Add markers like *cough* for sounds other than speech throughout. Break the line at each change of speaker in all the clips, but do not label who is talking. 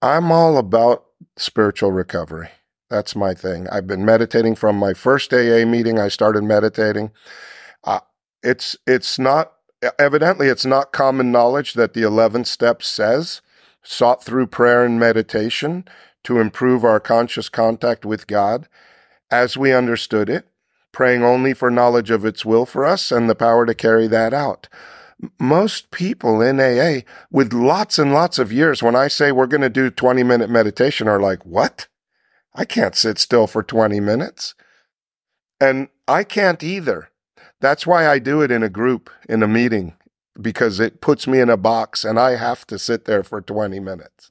I'm all about spiritual recovery. That's my thing. I've been meditating from my first AA meeting. I started meditating. Uh, it's it's not evidently it's not common knowledge that the 11th step says sought through prayer and meditation to improve our conscious contact with God as we understood it, praying only for knowledge of its will for us and the power to carry that out. Most people in AA with lots and lots of years, when I say we're going to do 20 minute meditation, are like, what? I can't sit still for 20 minutes. And I can't either. That's why I do it in a group, in a meeting, because it puts me in a box and I have to sit there for 20 minutes.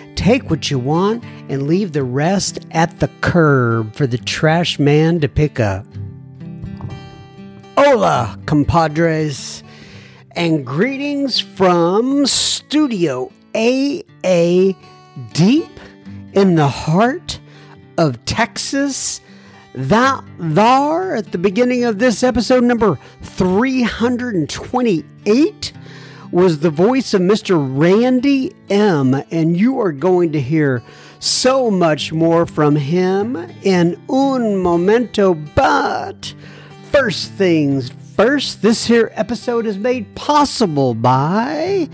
Take what you want and leave the rest at the curb for the trash man to pick up. Hola, compadres and greetings from Studio AA deep in the heart of Texas. That there at the beginning of this episode number 328 was the voice of Mr. Randy M. And you are going to hear so much more from him in un momento. But first things First, this here episode is made possible by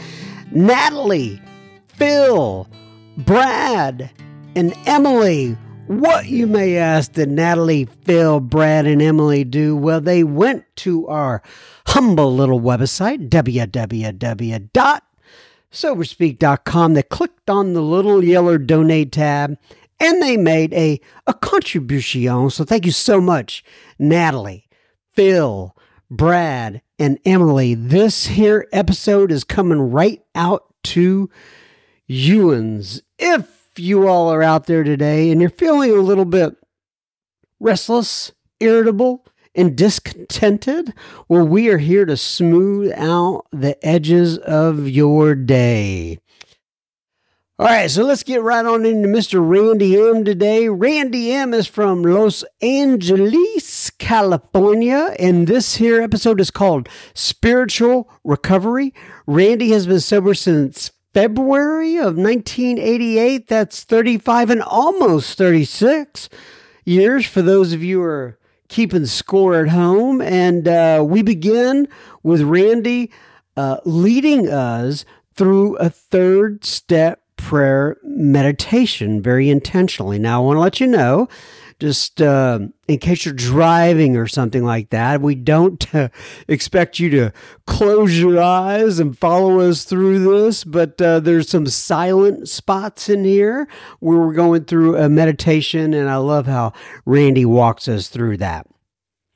Natalie, Phil, Brad, and Emily. What, you may ask, did Natalie, Phil, Brad, and Emily do? Well, they went to our humble little website, www.soberspeak.com. They clicked on the little yellow donate tab and they made a, a contribution. So thank you so much, Natalie, Phil, Brad, and Emily. This here episode is coming right out to Ewans. If you all are out there today and you're feeling a little bit restless, irritable, and discontented, well, we are here to smooth out the edges of your day. All right, so let's get right on into Mr. Randy M today. Randy M is from Los Angeles, California, and this here episode is called Spiritual Recovery. Randy has been sober since February of 1988. That's 35 and almost 36 years for those of you who are keeping score at home. And uh, we begin with Randy uh, leading us through a third step prayer meditation very intentionally. Now, I want to let you know, just uh, in case you're driving or something like that, we don't uh, expect you to close your eyes and follow us through this, but uh, there's some silent spots in here where we're going through a meditation, and I love how Randy walks us through that.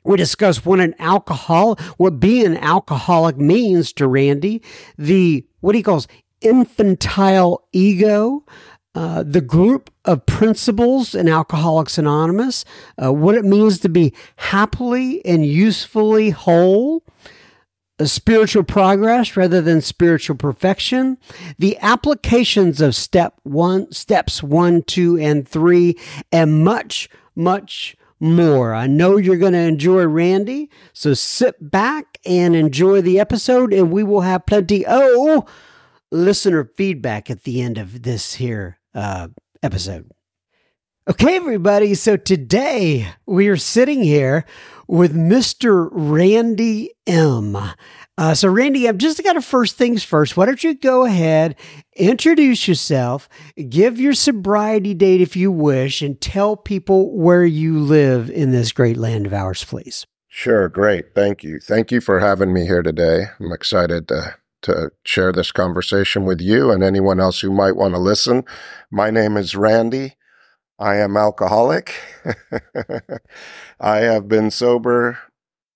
We discuss what an alcohol, what being an alcoholic means to Randy, the what he calls infantile ego, uh, the group of principles in Alcoholics Anonymous, uh, what it means to be happily and usefully whole, spiritual progress rather than spiritual perfection, the applications of step one, steps one, two, and three, and much, much more. I know you're going to enjoy Randy, so sit back and enjoy the episode, and we will have plenty. Oh, listener feedback at the end of this here uh, episode. Okay, everybody. So today we are sitting here with Mr. Randy M. Uh, so, Randy, I've just got to first things first. Why don't you go ahead, introduce yourself, give your sobriety date if you wish, and tell people where you live in this great land of ours, please.
Sure, great. Thank you. Thank you for having me here today. I'm excited to to share this conversation with you and anyone else who might want to listen. My name is Randy. I am alcoholic. *laughs* I have been sober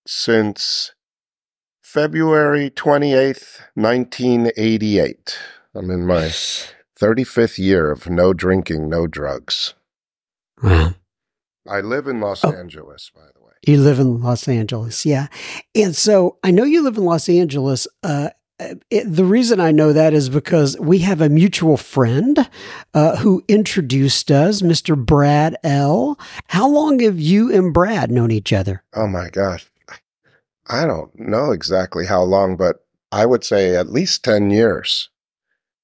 since February 28th, 1988. I'm in my 35th year of no drinking, no drugs.
Wow.
I live in Los oh. Angeles, by the way.
You live in Los Angeles, yeah. And so I know you live in Los Angeles. Uh, it, the reason I know that is because we have a mutual friend uh, who introduced us, Mr. Brad L. How long have you and Brad known each other?
Oh my gosh. I don't know exactly how long, but I would say at least 10 years.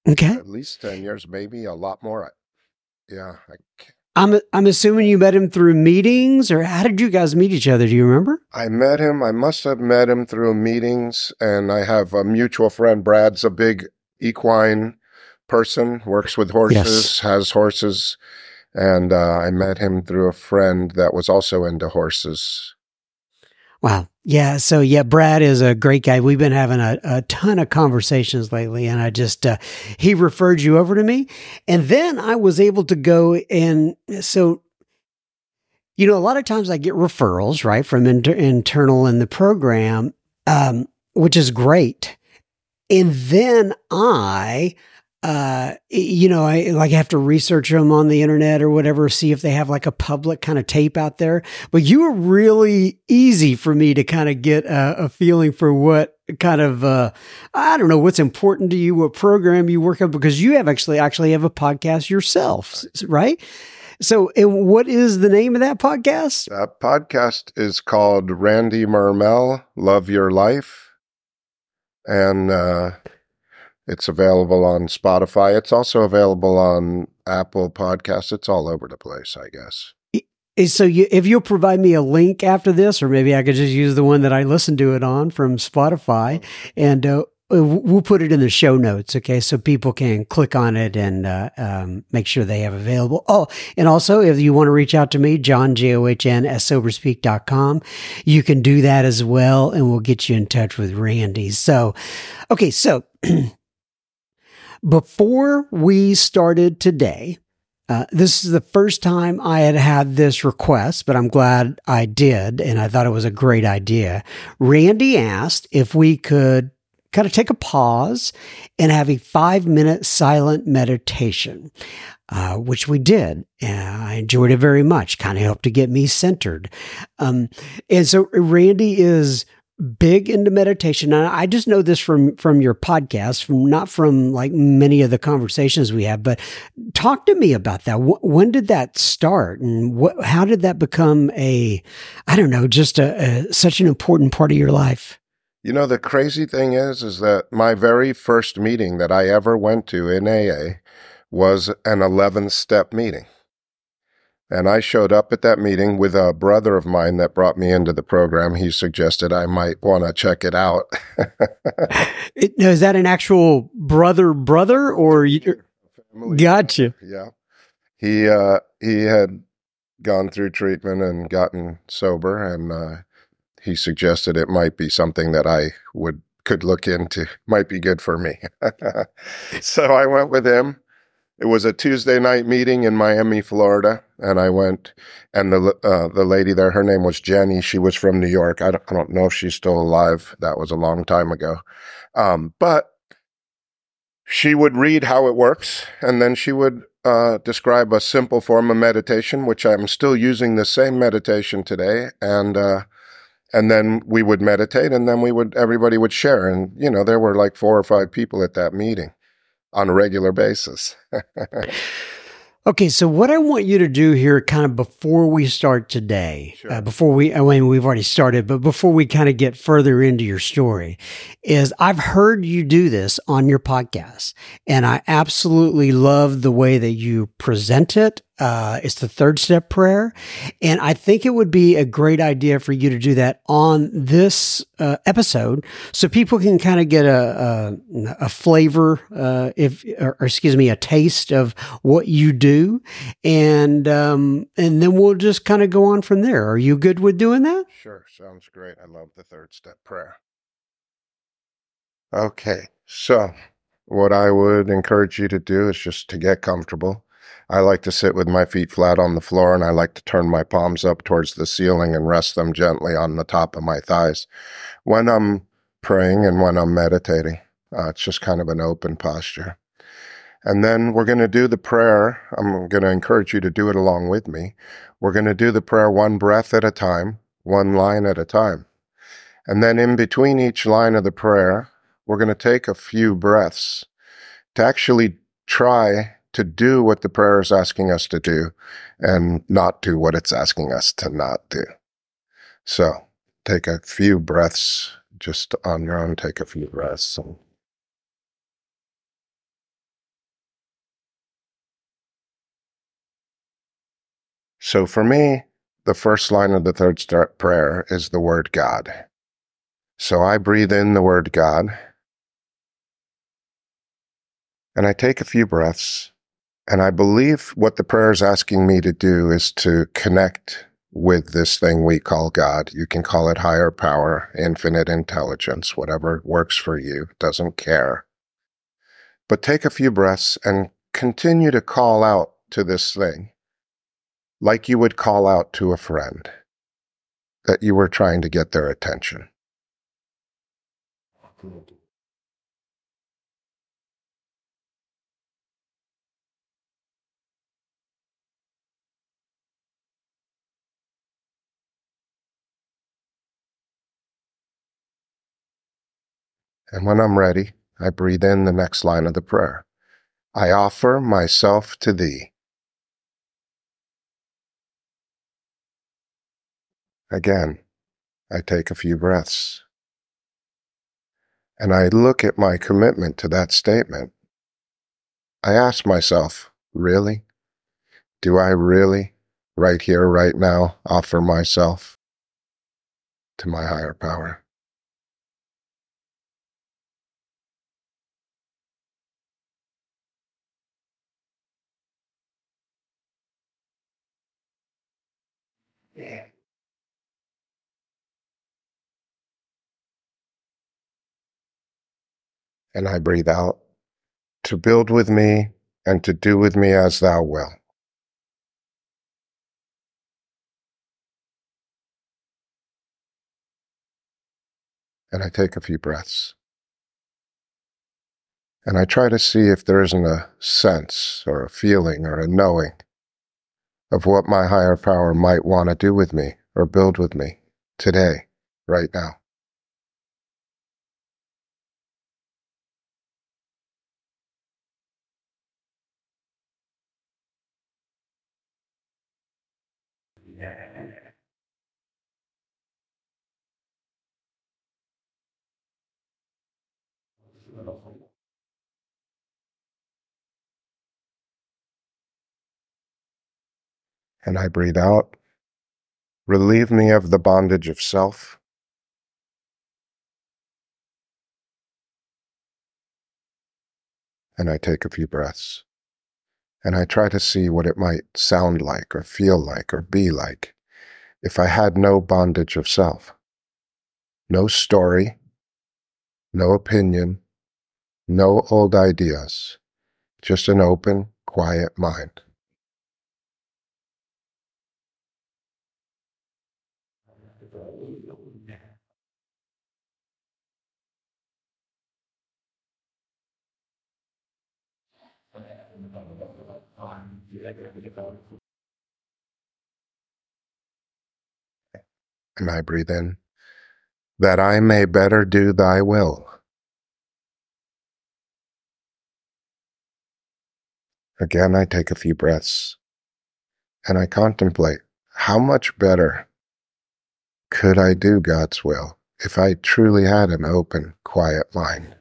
Okay.
At least 10 years, maybe a lot more. Yeah. I
I'm I'm assuming you met him through meetings, or how did you guys meet each other? Do you remember?
I met him. I must have met him through meetings, and I have a mutual friend. Brad's a big equine person, works with horses, yes. has horses, and uh, I met him through a friend that was also into horses.
Wow. Yeah. So yeah, Brad is a great guy. We've been having a, a ton of conversations lately, and I just uh, he referred you over to me, and then I was able to go and so. You know, a lot of times I get referrals, right, from inter- internal in the program, um, which is great. And then I uh, you know, I like have to research them on the internet or whatever, see if they have like a public kind of tape out there. But you were really easy for me to kind of get a, a feeling for what kind of, uh, I don't know, what's important to you, what program you work on, because you have actually actually have a podcast yourself, right? So, what is the name of that podcast?
That podcast is called Randy Mermell Love Your Life. And, uh, it's available on Spotify. It's also available on Apple Podcasts. It's all over the place, I guess.
So, you, if you'll provide me a link after this, or maybe I could just use the one that I listened to it on from Spotify, and uh, we'll put it in the show notes, okay? So people can click on it and uh, um, make sure they have available. Oh, and also if you want to reach out to me, John, J O H N, at soberspeak.com, you can do that as well, and we'll get you in touch with Randy. So, okay, so *clears throat* Before we started today, uh, this is the first time I had had this request, but I'm glad I did, and I thought it was a great idea. Randy asked if we could kind of take a pause and have a five minute silent meditation, uh, which we did. Uh, I enjoyed it very much, kind of helped to get me centered. Um, and so Randy is big into meditation. And i just know this from from your podcast from not from like many of the conversations we have but talk to me about that. When did that start? And what how did that become a i don't know just a, a such an important part of your life?
You know the crazy thing is is that my very first meeting that i ever went to in aa was an 11 step meeting and I showed up at that meeting with a brother of mine that brought me into the program. He suggested I might want to check it out. *laughs*
Is that an actual brother brother or you? Gotcha.
Yeah. He uh, he had gone through treatment and gotten sober, and uh, he suggested it might be something that I would could look into. Might be good for me. *laughs* so I went with him it was a Tuesday night meeting in Miami, Florida, and I went. And the uh, the lady there, her name was Jenny. She was from New York. I don't, I don't know if she's still alive. That was a long time ago, um, but she would read how it works, and then she would uh, describe a simple form of meditation, which I'm still using the same meditation today, and. Uh, and then we would meditate and then we would everybody would share and you know there were like four or five people at that meeting on a regular basis. *laughs*
okay, so what I want you to do here, kind of before we start today, sure. uh, before we, I mean, we've already started, but before we kind of get further into your story, is I've heard you do this on your podcast, and I absolutely love the way that you present it. Uh, it's the third step prayer. And I think it would be a great idea for you to do that on this uh, episode so people can kind of get a, a, a flavor, uh, if, or, or, excuse me, a taste of what you do. And, um, and then we'll just kind of go on from there. Are you good with doing that?
Sure. Sounds great. I love the third step prayer. Okay. So what I would encourage you to do is just to get comfortable. I like to sit with my feet flat on the floor and I like to turn my palms up towards the ceiling and rest them gently on the top of my thighs. When I'm praying and when I'm meditating, uh, it's just kind of an open posture. And then we're going to do the prayer. I'm going to encourage you to do it along with me. We're going to do the prayer one breath at a time, one line at a time. And then in between each line of the prayer, we're going to take a few breaths to actually try to do what the prayer is asking us to do and not do what it's asking us to not do. So take a few breaths just on your own, take a few breaths. So for me, the first line of the third prayer is the word God. So I breathe in the word God and I take a few breaths. And I believe what the prayer is asking me to do is to connect with this thing we call God. You can call it higher power, infinite intelligence, whatever works for you, doesn't care. But take a few breaths and continue to call out to this thing like you would call out to a friend that you were trying to get their attention. And when I'm ready, I breathe in the next line of the prayer. I offer myself to thee. Again, I take a few breaths. And I look at my commitment to that statement. I ask myself, really? Do I really, right here, right now, offer myself to my higher power? And I breathe out to build with me and to do with me as thou wilt. And I take a few breaths. And I try to see if there isn't a sense or a feeling or a knowing of what my higher power might want to do with me or build with me today, right now. And I breathe out. Relieve me of the bondage of self. And I take a few breaths. And I try to see what it might sound like, or feel like, or be like if I had no bondage of self. No story, no opinion, no old ideas, just an open, quiet mind. And I breathe in, that I may better do thy will. Again, I take a few breaths and I contemplate how much better could I do God's will if I truly had an open, quiet mind?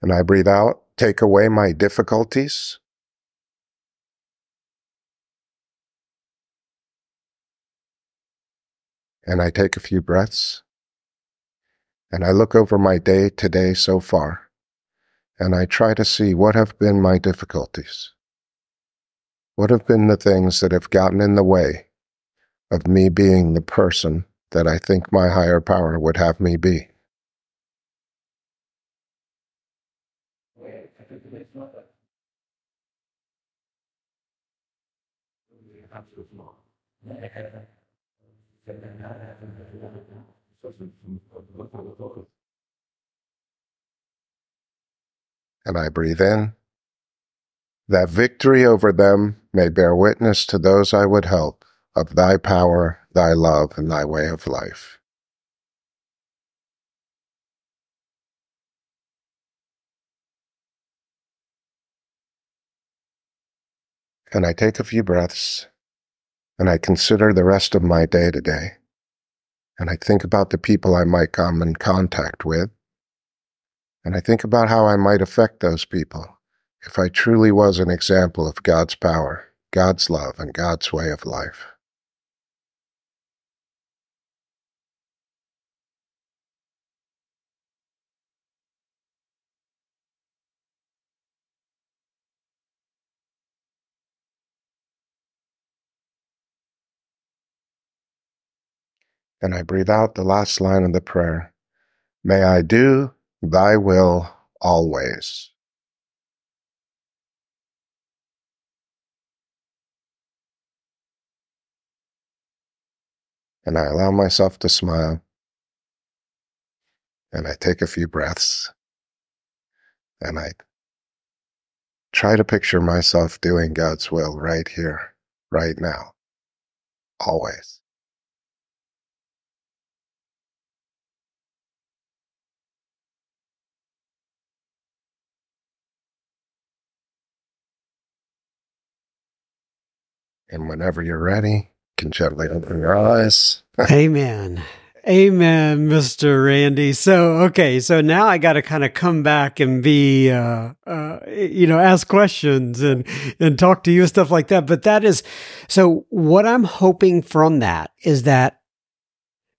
And I breathe out, take away my difficulties. And I take a few breaths. And I look over my day today so far. And I try to see what have been my difficulties. What have been the things that have gotten in the way of me being the person that I think my higher power would have me be? And I breathe in. That victory over them may bear witness to those I would help of thy power, thy love, and thy way of life. And I take a few breaths and I consider the rest of my day today. And I think about the people I might come in contact with. And I think about how I might affect those people if I truly was an example of God's power, God's love, and God's way of life. And I breathe out the last line of the prayer. May I do thy will always. And I allow myself to smile. And I take a few breaths. And I try to picture myself doing God's will right here, right now, always. And whenever you're ready, gently open your eyes. *laughs*
Amen. Amen, Mr. Randy. So, okay, so now I got to kind of come back and be, uh, uh, you know, ask questions and and talk to you and stuff like that. But that is, so what I'm hoping from that is that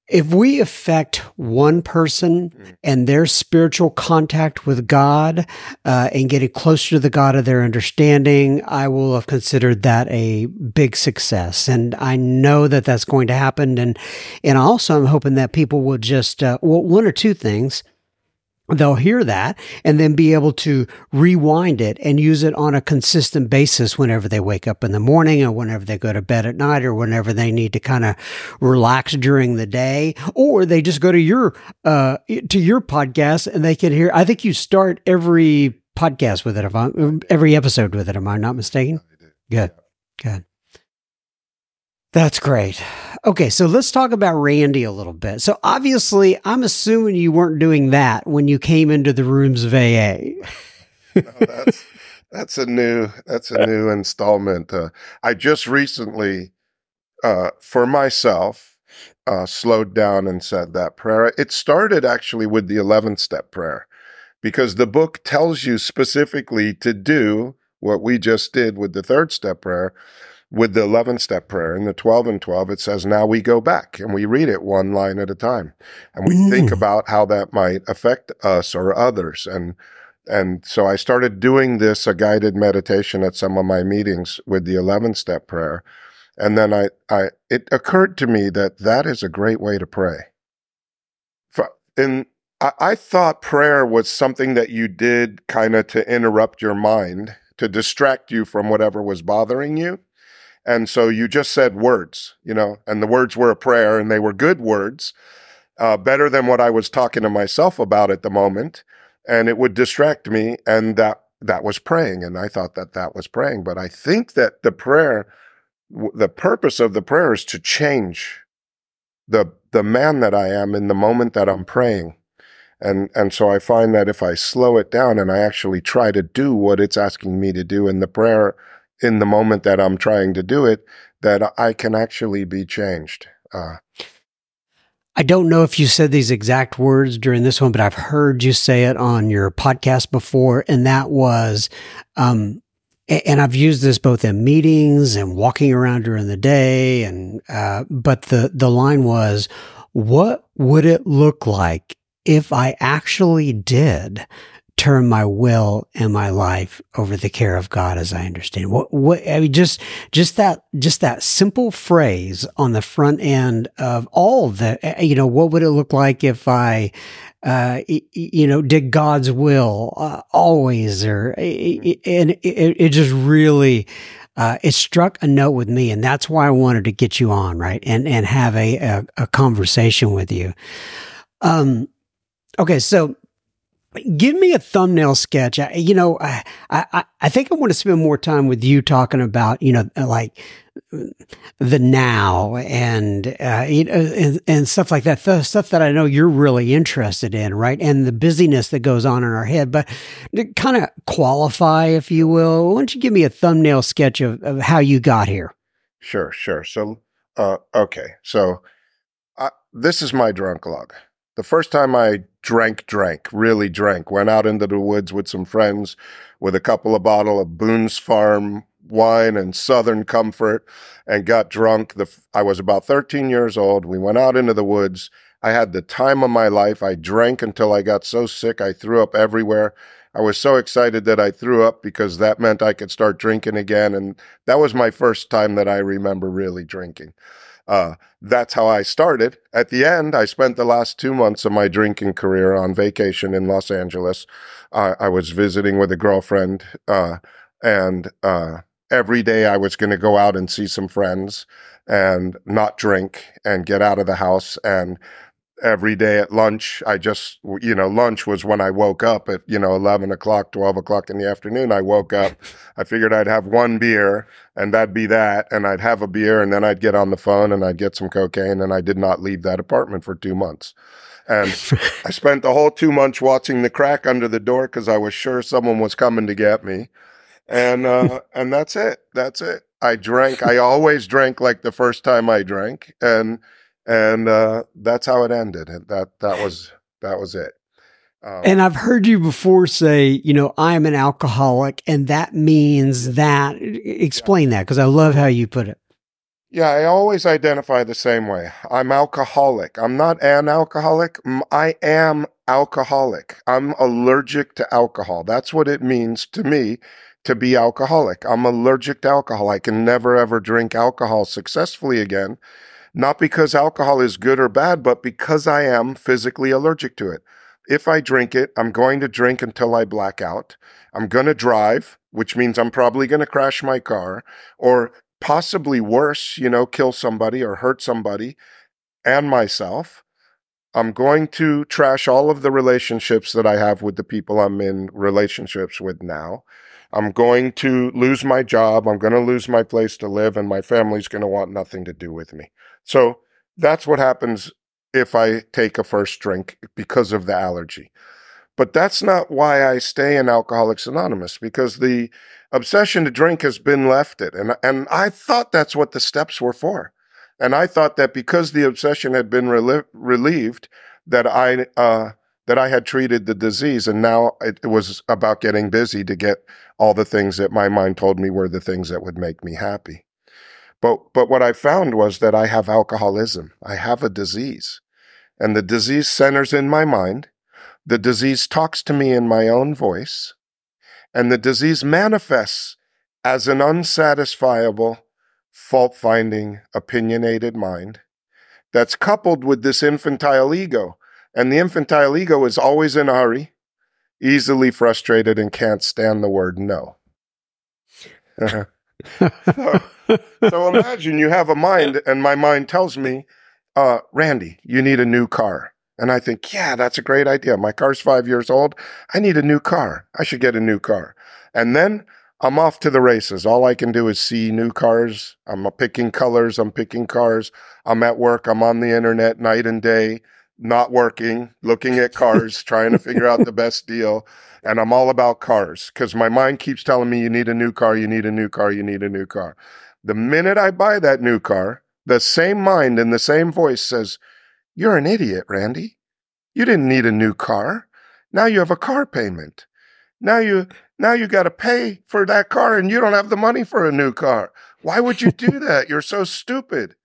if we affect one person and their spiritual contact with God uh, and getting closer to the God of their understanding, I will have considered that a big success. And I know that that's going to happen. And and also, I'm hoping that people will just uh, well, one or two things they'll hear that and then be able to rewind it and use it on a consistent basis whenever they wake up in the morning or whenever they go to bed at night or whenever they need to kind of relax during the day. Or they just go to your uh to your podcast and they can hear i think you start every podcast with it if i'm every episode with it am i not mistaken? Good good. That's great. Okay, so let's talk about Randy a little bit. So obviously, I'm assuming you weren't doing that when you came into the rooms of AA.
no, that's *laughs* that's a new that's a new installment. Uh, I just recently, uh, for myself, uh, slowed down and said that prayer. It started actually with the 11th step prayer, because the book tells you specifically to do what we just did with the third step prayer with the 11 step prayer in the 12 and 12, it says, now we go back and we read it one line at a time. And we mm. think about how that might affect us or others. And, and so I started doing this, a guided meditation at some of my meetings with the 11 step prayer. And then I, I, it occurred to me that that is a great way to pray. In, I, I thought prayer was something that you did kind of to interrupt your mind, to distract you from whatever was bothering you. And so you just said words, you know, and the words were a prayer and they were good words, uh, better than what I was talking to myself about at the moment. And it would distract me. And that, that was praying. And I thought that that was praying. But I think that the prayer, the purpose of the prayer is to change the, the man that I am in the moment that I'm praying. And, and so I find that if I slow it down and I actually try to do what it's asking me to do in the prayer in the moment that I'm trying to do it, that I can actually be changed. Uh,
I don't know if you said these exact words during this one, but I've heard you say it on your podcast before. And that was, um, and I've used this both in meetings and walking around during the day. And, uh, but the, the line was, what would it look like if I actually did turn my will and my life over the care of God as I understand. What, what, I mean, just, just that, just that simple phrase on the front end of all the, eh, you know, what would it look like if I, uh, you know, did God's will uh, always, or and it, it just really, uh, it struck a note with me, and that's why I wanted to get you on, right, and and have a a, a conversation with you. Um, okay, so give me a thumbnail sketch. I, you know, I, I, I think I want to spend more time with you talking about, you know, like the now and, uh, you know, and, and stuff like that. The stuff that I know you're really interested in, right? And the busyness that goes on in our head. But to kind of qualify, if you will, why don't you give me a thumbnail sketch of, of how you got here?
Sure, sure. So, uh, okay. So, uh, this is my drunk log. The first time I drank, drank, really drank, went out into the woods with some friends with a couple of bottle of Boone's Farm wine and Southern Comfort and got drunk. The, I was about 13 years old. We went out into the woods. I had the time of my life. I drank until I got so sick I threw up everywhere. I was so excited that I threw up because that meant I could start drinking again. And that was my first time that I remember really drinking. Uh, that's how I started. At the end, I spent the last two months of my drinking career on vacation in Los Angeles. I was visiting with a girlfriend, uh, and uh, every day I was going to go out and see some friends and not drink and get out of the house and every day at lunch. I just, you know, lunch was when I woke up at, you know, 11 o'clock, 12 o'clock in the afternoon. I woke up. *laughs* I figured I'd have one beer and that'd be that. And I'd have a beer and then I'd get on the phone and I'd get some cocaine. And I did not leave that apartment for two months. And *laughs* I spent the whole two months watching the crack under the door because I was sure someone was coming to get me. And, uh, *laughs* and that's it. That's it. I drank. I always drank like the first time I drank. And, and uh, that's how it ended. That that was that was it.
Um, and I've heard you before say, you know, I'm an alcoholic, and that means that. Explain yeah. that because I love how you put it.
Yeah, I always identify the same way. I'm alcoholic. I'm not an alcoholic. I am alcoholic. I'm allergic to alcohol. That's what it means to me to be alcoholic. I'm allergic to alcohol. I can never ever drink alcohol successfully again not because alcohol is good or bad, but because I am physically allergic to it. If I drink it, I'm going to drink until I black out. I'm going to drive, which means I'm probably going to crash my car or possibly worse, you know, kill somebody or hurt somebody and myself. I'm going to trash all of the relationships that I have with the people I'm in relationships with now. I'm going to lose my job. I'm going to lose my place to live, and my family's going to want nothing to do with me. So that's what happens if I take a first drink because of the allergy. But that's not why I stay in Alcoholics Anonymous because the obsession to drink has been lifted. And, and I thought that's what the steps were for. And I thought that because the obsession had been relie- relieved, that I, uh, that I had treated the disease. And now it was about getting busy to get all the things that my mind told me were the things that would make me happy. But, but what I found was that I have alcoholism. I have a disease. And the disease centers in my mind. The disease talks to me in my own voice. And the disease manifests as an unsatisfiable, fault finding, opinionated mind that's coupled with this infantile ego. And the infantile ego is always in a hurry, easily frustrated, and can't stand the word no. *laughs* so, so imagine you have a mind, and my mind tells me, uh, Randy, you need a new car. And I think, yeah, that's a great idea. My car's five years old. I need a new car. I should get a new car. And then I'm off to the races. All I can do is see new cars. I'm picking colors. I'm picking cars. I'm at work. I'm on the internet night and day, not working, looking at cars, *laughs* trying to figure out the best deal. And I'm all about cars because my mind keeps telling me you need a new car, you need a new car, you need a new car. The minute I buy that new car, the same mind and the same voice says, You're an idiot, Randy. You didn't need a new car. Now you have a car payment. Now you now you got to pay for that car and you don't have the money for a new car. Why would you do that? You're so stupid.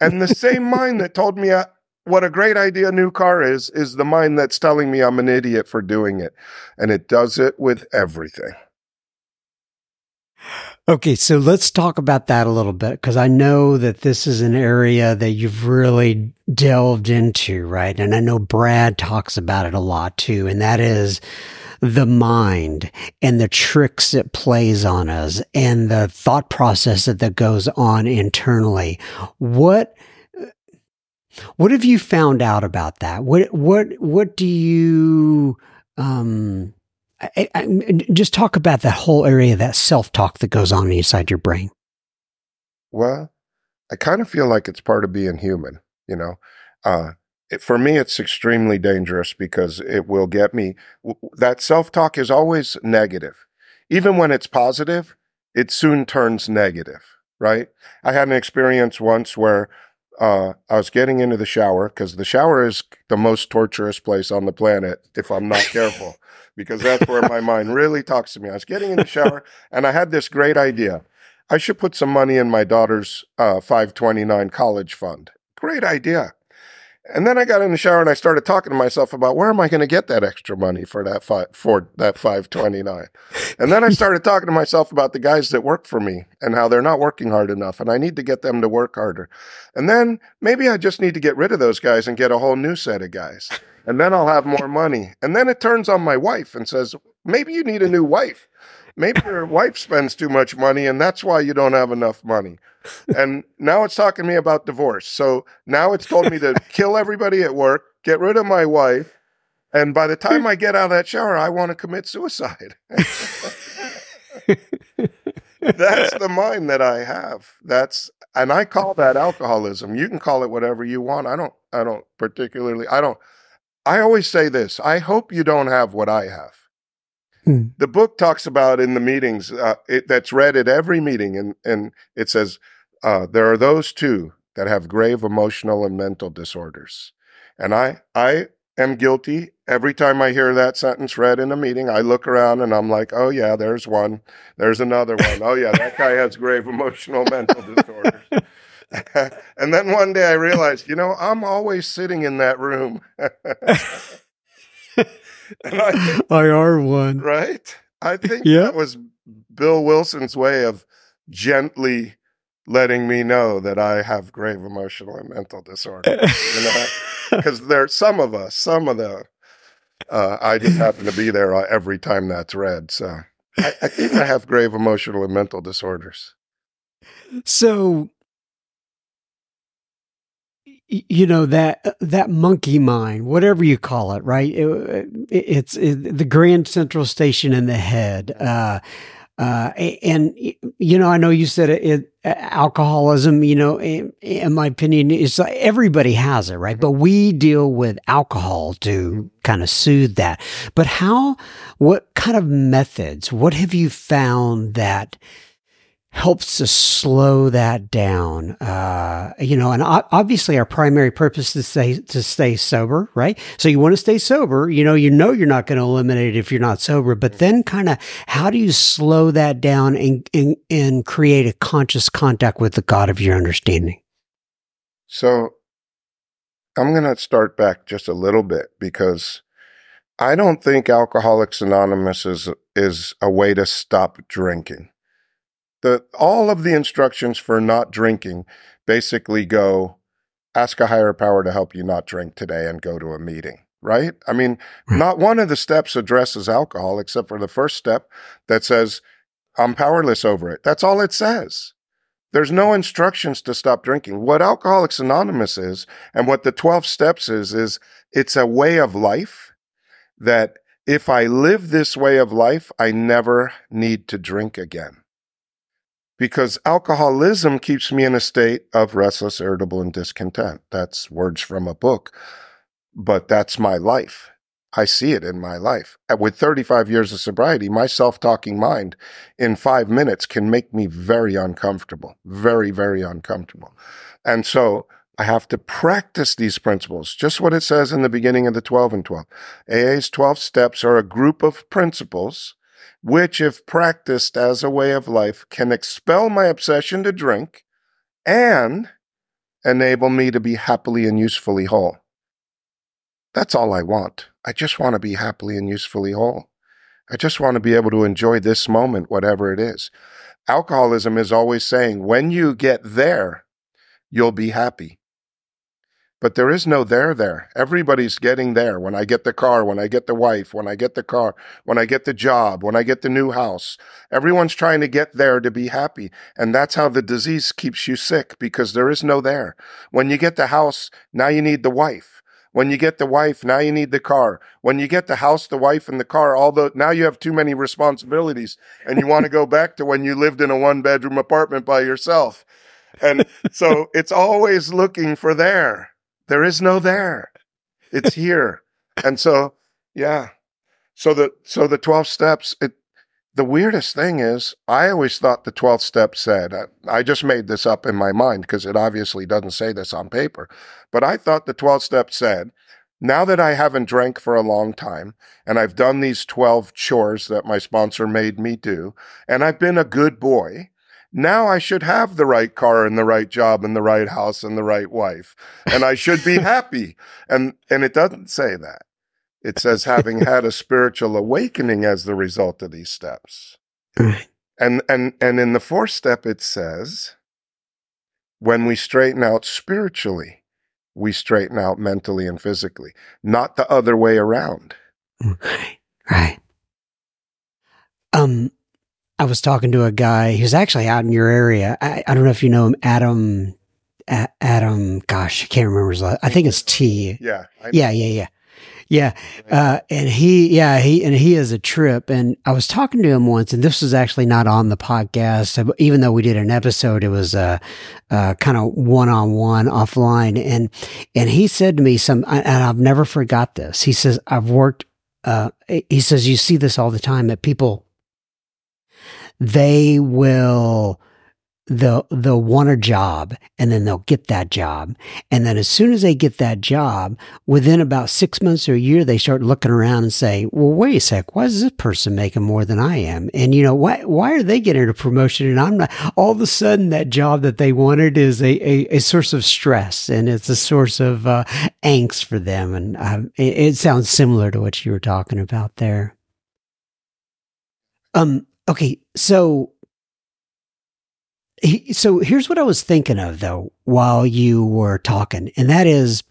And the same mind that told me uh, what a great idea a new car is is the mind that's telling me I'm an idiot for doing it. And it does it with everything.
Okay, so let's talk about that a little bit because I know that this is an area that you've really delved into, right? And I know Brad talks about it a lot too, and that is the mind and the tricks it plays on us and the thought process that, that goes on internally. What what have you found out about that? What what what do you um I, I, just talk about that whole area, of that self talk that goes on inside your brain.
Well, I kind of feel like it's part of being human, you know. Uh, it, for me, it's extremely dangerous because it will get me. That self talk is always negative. Even when it's positive, it soon turns negative, right? I had an experience once where uh, I was getting into the shower because the shower is the most torturous place on the planet if I'm not *laughs* careful, because that's where my mind really talks to me. I was getting in the shower and I had this great idea. I should put some money in my daughter's uh, 529 college fund. Great idea. And then I got in the shower and I started talking to myself about where am I going to get that extra money for that five, for that 529. And then I started talking to myself about the guys that work for me and how they're not working hard enough and I need to get them to work harder. And then maybe I just need to get rid of those guys and get a whole new set of guys. And then I'll have more money. And then it turns on my wife and says, maybe you need a new wife. Maybe your wife spends too much money and that's why you don't have enough money and now it's talking to me about divorce. So now it's told me to *laughs* kill everybody at work, get rid of my wife, and by the time I get out of that shower, I want to commit suicide. *laughs* That's the mind that I have. That's and I call that alcoholism. You can call it whatever you want. I don't I don't particularly I don't I always say this. I hope you don't have what I have. Hmm. The book talks about in the meetings uh, it, that's read at every meeting, and and it says uh, there are those too that have grave emotional and mental disorders. And I, I am guilty. Every time I hear that sentence read in a meeting, I look around and I'm like, oh, yeah, there's one. There's another one. Oh, yeah, that guy has grave emotional mental disorders. *laughs* and then one day I realized, you know, I'm always sitting in that room. *laughs* *laughs*
I, *laughs* I, are one.
Right? I think yeah. that was Bill Wilson's way of gently letting me know that I have grave emotional and mental disorder. you know, *laughs* because there's some of us, some of the, uh, I just happen to be there uh, every time that's read. So I, I think I have grave emotional and mental disorders.
So you know that that monkey mind whatever you call it right it, it, it's it, the grand central station in the head uh, uh, and you know, I know you said it, alcoholism. You know, in, in, my opinion, is like everybody has it, right? But we deal with alcohol to kind of soothe that. But how? What kind of methods? What have you found that? Helps to slow that down. Uh, you know, and obviously our primary purpose is to stay, to stay sober, right? So you want to stay sober. You know, you know you're not going to eliminate it if you're not sober, but then kind of how do you slow that down and, and, and create a conscious contact with the God of your understanding?
So I'm going to start back just a little bit because I don't think Alcoholics Anonymous is, is a way to stop drinking the all of the instructions for not drinking basically go ask a higher power to help you not drink today and go to a meeting right? I mean hmm. not one of the steps addresses alcohol except for the first step that says i'm powerless over it. That's all it says. There's no instructions to stop drinking. What alcoholics anonymous is and what the 12 steps is is it's a way of life that if i live this way of life i never need to drink again because alcoholism keeps me in a state of restless, irritable, and discontent. That's words from a book. but that's my life. I see it in my life. Uh, with 35 years of sobriety, my self talking mind in five minutes can make me very uncomfortable, very, very uncomfortable. And so I have to practice these principles, just what it says in the beginning of the 12 and 12. AA's 12 steps are a group of principles which, if practiced as a way of life, can expel my obsession to drink and enable me to be happily and usefully whole. That's all I want. I just want to be happily and usefully whole. I just want to be able to enjoy this moment, whatever it is. Alcoholism is always saying, when you get there, you'll be happy. But there is no there there. Everybody's getting there. When I get the car, when I get the wife, when I get the car, when I get the job, when I get the new house, everyone's trying to get there to be happy. And that's how the disease keeps you sick because there is no there. When you get the house, now you need the wife. When you get the wife, now you need the car. When you get the house, the wife, and the car, although now you have too many responsibilities and you want to go back to when you lived in a one bedroom apartment by yourself. And so it's always looking for there. There is no there. It's *laughs* here. and so, yeah. So the so the 12 steps, it the weirdest thing is I always thought the 12th step said, I, I just made this up in my mind because it obviously doesn't say this on paper, but I thought the 12th step said, now that I haven't drank for a long time and I've done these 12 chores that my sponsor made me do, and I've been a good boy, now I should have the right car and the right job and the right house and the right wife. And I should be *laughs* happy. And and it doesn't say that. It says having had a spiritual awakening as the result of these steps. And and and in the fourth step it says when we straighten out spiritually, we straighten out mentally and physically, not the other way around.
Right. Um I was talking to a guy who's actually out in your area. I, I don't know if you know him, Adam. A- Adam, gosh, I can't remember his last. I think it's
T. Yeah.
Yeah, yeah, yeah. Yeah. Uh, and he, yeah, he, and he is a trip. And I was talking to him once, and this was actually not on the podcast. Even though we did an episode, it was, uh, uh, kind of one on one offline. And, and he said to me some, and I've never forgot this. He says, I've worked, uh, he says, you see this all the time that people they will they'll they'll want a job and then they'll get that job. And then as soon as they get that job within about six months or a year they start looking around and say well wait a sec. Why is this person making more than i am? And you know why why are they getting a promotion and i'm not all of a sudden that job that they wanted is a, a, a source of stress and it's a source of uh, angst for them. And uh, it, it sounds similar to what you were talking about there. Um Okay, so so here's what I was thinking of though while you were talking, and that is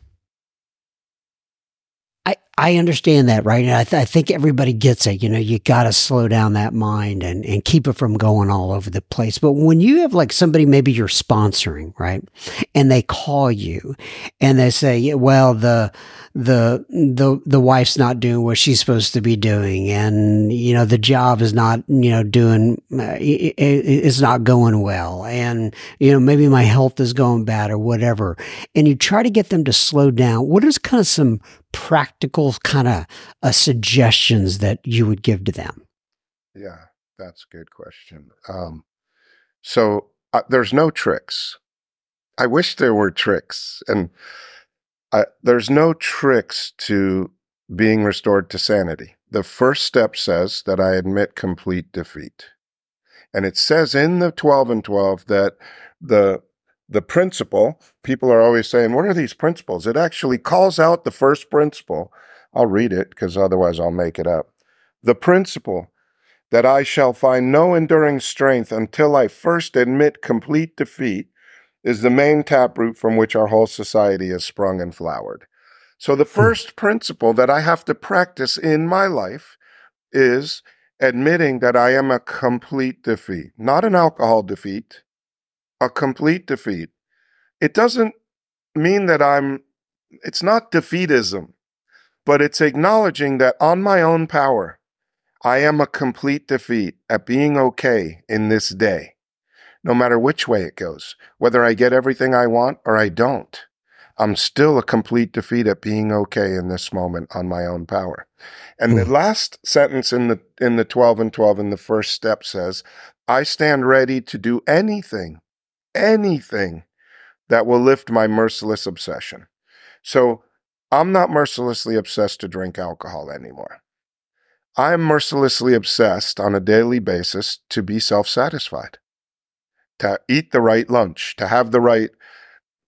I understand that, right? And I, th- I think everybody gets it. You know, you got to slow down that mind and, and keep it from going all over the place. But when you have like somebody, maybe you're sponsoring, right? And they call you and they say, yeah, well, the, the, the, the wife's not doing what she's supposed to be doing. And, you know, the job is not, you know, doing, uh, it, it's not going well. And, you know, maybe my health is going bad or whatever. And you try to get them to slow down. What is kind of some practical kind of uh, suggestions that you would give to them?
Yeah, that's a good question. Um, so uh, there's no tricks. I wish there were tricks, and I, there's no tricks to being restored to sanity. The first step says that I admit complete defeat. And it says in the 12 and 12 that the the principle, people are always saying, What are these principles? It actually calls out the first principle. I'll read it because otherwise I'll make it up. The principle that I shall find no enduring strength until I first admit complete defeat is the main taproot from which our whole society has sprung and flowered. So, the hmm. first principle that I have to practice in my life is admitting that I am a complete defeat, not an alcohol defeat, a complete defeat. It doesn't mean that I'm, it's not defeatism, but it's acknowledging that on my own power, I am a complete defeat at being okay in this day, no matter which way it goes, whether I get everything I want or I don't. I'm still a complete defeat at being okay in this moment on my own power. And the hmm. last sentence in the in the 12 and 12 in the first step says, I stand ready to do anything, anything that will lift my merciless obsession. So I'm not mercilessly obsessed to drink alcohol anymore. I am mercilessly obsessed on a daily basis to be self satisfied, to eat the right lunch, to have the right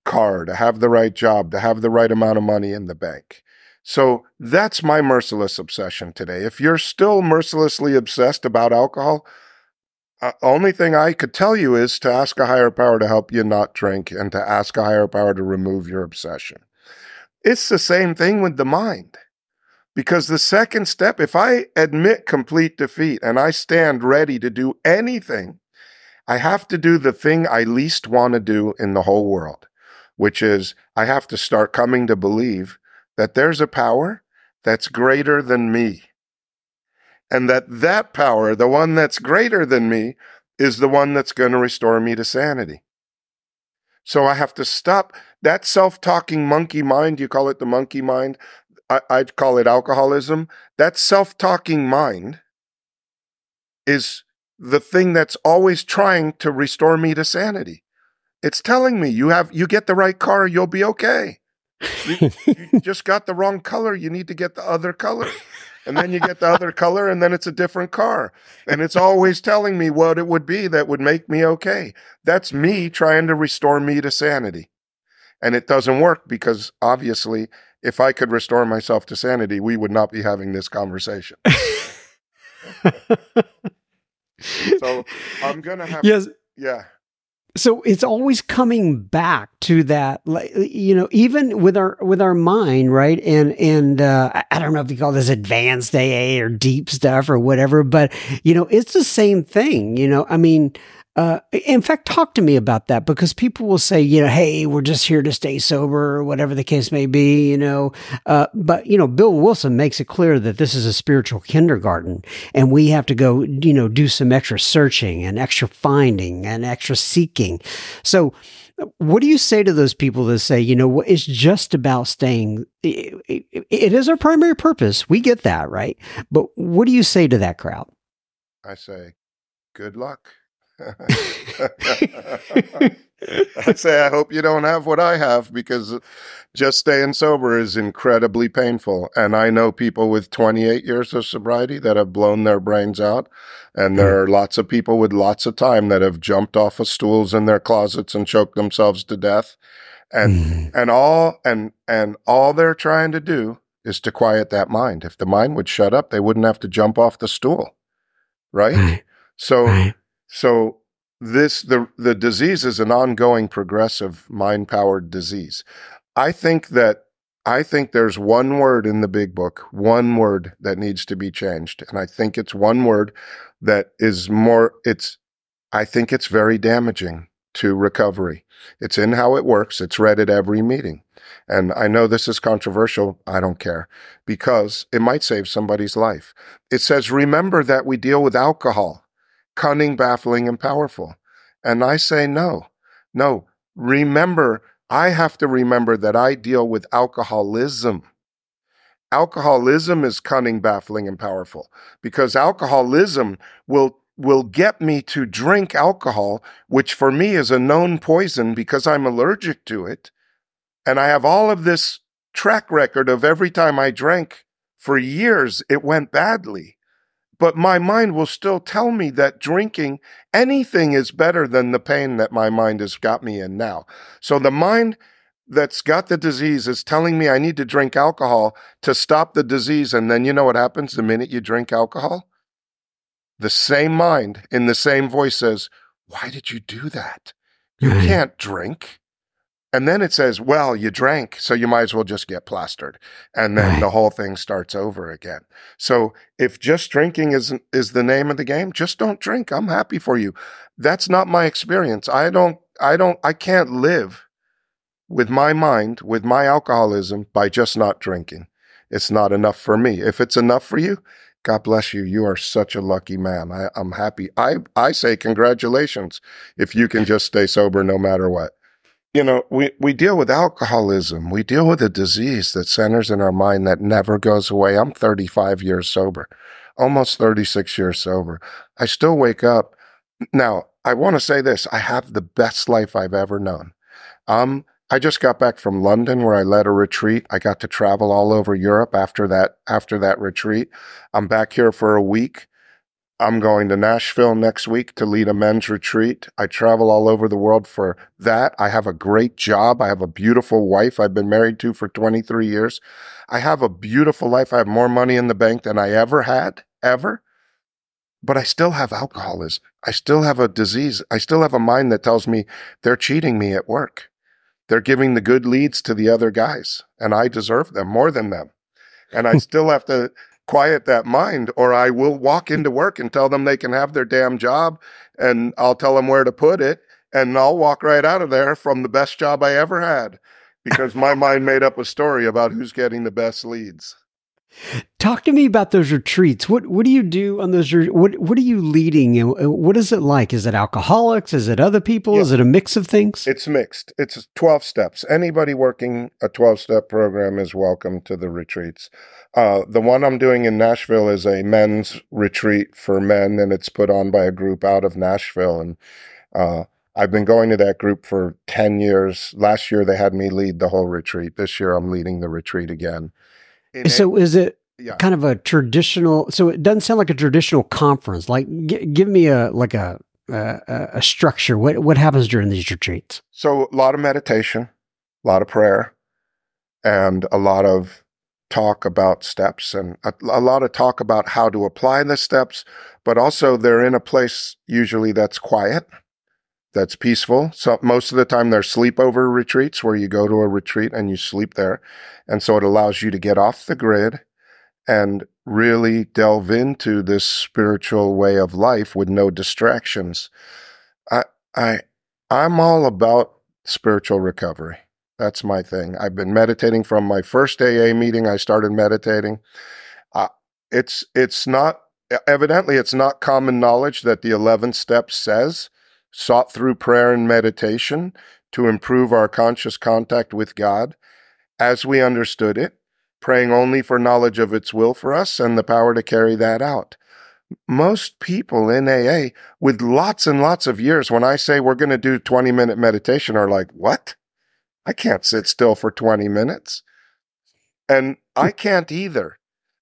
car, to have the right job, to have the right amount of money in the bank. So that's my merciless obsession today. If you're still mercilessly obsessed about alcohol, uh, only thing I could tell you is to ask a higher power to help you not drink and to ask a higher power to remove your obsession. It's the same thing with the mind. Because the second step, if I admit complete defeat and I stand ready to do anything, I have to do the thing I least want to do in the whole world, which is I have to start coming to believe that there's a power that's greater than me. And that that power, the one that's greater than me, is the one that's going to restore me to sanity. So I have to stop that self talking monkey mind. You call it the monkey mind. I, I'd call it alcoholism. That self talking mind is the thing that's always trying to restore me to sanity. It's telling me you have you get the right car, you'll be okay. You, you *laughs* just got the wrong color. You need to get the other color. And then you get the other color, and then it's a different car. And it's always telling me what it would be that would make me okay. That's me trying to restore me to sanity. And it doesn't work because obviously if I could restore myself to sanity, we would not be having this conversation. *laughs* so I'm gonna have
yes.
yeah.
So it's always coming back to that, you know, even with our with our mind, right? And and uh, I don't know if you call this advanced AA or deep stuff or whatever, but you know, it's the same thing. You know, I mean, uh, in fact, talk to me about that because people will say, you know, hey, we're just here to stay sober or whatever the case may be, you know. Uh, but, you know, Bill Wilson makes it clear that this is a spiritual kindergarten and we have to go, you know, do some extra searching and extra finding and extra seeking. So, what do you say to those people that say, you know, it's just about staying? it is our primary purpose. We get that, right? But what do you say to that crowd?
I say, good luck. *laughs* I say, I hope you don't have what I have because just staying sober is incredibly painful. And I know people with 28 years of sobriety that have blown their brains out. And there are lots of people with lots of time that have jumped off of stools in their closets and choked themselves to death. And, mm. and all, and, and all they're trying to do is to quiet that mind. If the mind would shut up, they wouldn't have to jump off the stool. Right. So. So this the the disease is an ongoing progressive mind powered disease. I think that I think there's one word in the big book, one word that needs to be changed. And I think it's one word that is more it's I think it's very damaging to recovery. It's in how it works. It's read at every meeting. And I know this is controversial. I don't care because it might save somebody's life. It says, remember that we deal with alcohol cunning, baffling, and powerful. And I say, no, no. Remember, I have to remember that I deal with alcoholism. Alcoholism is cunning, baffling, and powerful because alcoholism will will get me to drink alcohol, which for me is a known poison because I'm allergic to it. And I have all of this track record of every time I drank for years, it went badly but my mind will still tell me that drinking anything is better than the pain that my mind has got me in now. So the mind that's got the disease is telling me I need to drink alcohol to stop the disease. And then you know what happens the minute you drink alcohol? The same mind in the same voice says, Why did you do that? You can't drink. And then it says, well, you drank, so you might as well just get plastered. And then right. the whole thing starts over again. So if just drinking is is the name of the game, just don't drink. I'm happy for you. That's not my experience. I don't I don't I can't live with my mind, with my alcoholism by just not drinking. It's not enough for me. If it's enough for you, God bless you. You are such a lucky man. I, I'm happy. I, I say congratulations if you can just stay sober no matter what. You know, we, we deal with alcoholism. We deal with a disease that centers in our mind that never goes away. I'm 35 years sober, almost 36 years sober. I still wake up. Now, I want to say this I have the best life I've ever known. Um, I just got back from London where I led a retreat. I got to travel all over Europe after that after that retreat. I'm back here for a week. I'm going to Nashville next week to lead a men's retreat. I travel all over the world for that. I have a great job. I have a beautiful wife I've been married to for 23 years. I have a beautiful life. I have more money in the bank than I ever had, ever. But I still have alcoholism. I still have a disease. I still have a mind that tells me they're cheating me at work. They're giving the good leads to the other guys, and I deserve them more than them. And I *laughs* still have to quiet that mind or I will walk into work and tell them they can have their damn job and I'll tell them where to put it and I'll walk right out of there from the best job I ever had because my *laughs* mind made up a story about who's getting the best leads.
Talk to me about those retreats. What what do you do on those? What what are you leading? And what is it like? Is it alcoholics? Is it other people? Yeah. Is it a mix of things?
It's mixed. It's twelve steps. Anybody working a twelve step program is welcome to the retreats. Uh, the one I'm doing in Nashville is a men's retreat for men, and it's put on by a group out of Nashville. And uh, I've been going to that group for ten years. Last year they had me lead the whole retreat. This year I'm leading the retreat again
so is it yeah. kind of a traditional? So it doesn't sound like a traditional conference. Like, g- give me a like a, a a structure. What what happens during these retreats?
So a lot of meditation, a lot of prayer, and a lot of talk about steps and a, a, lot of talk about how to apply the steps, but also they're in a place usually that's quiet, that's peaceful. So most of the time they're sleepover retreats where you go to a retreat and you sleep there. And so it allows you to get off the grid and really delve into this spiritual way of life with no distractions. I I I'm all about spiritual recovery. That's my thing. I've been meditating from my first AA meeting. I started meditating. Uh, it's it's not evidently it's not common knowledge that the 11th step says sought through prayer and meditation to improve our conscious contact with God as we understood it, praying only for knowledge of its will for us and the power to carry that out. Most people in AA with lots and lots of years, when I say we're going to do 20 minute meditation, are like, what? I can't sit still for 20 minutes. And I can't either.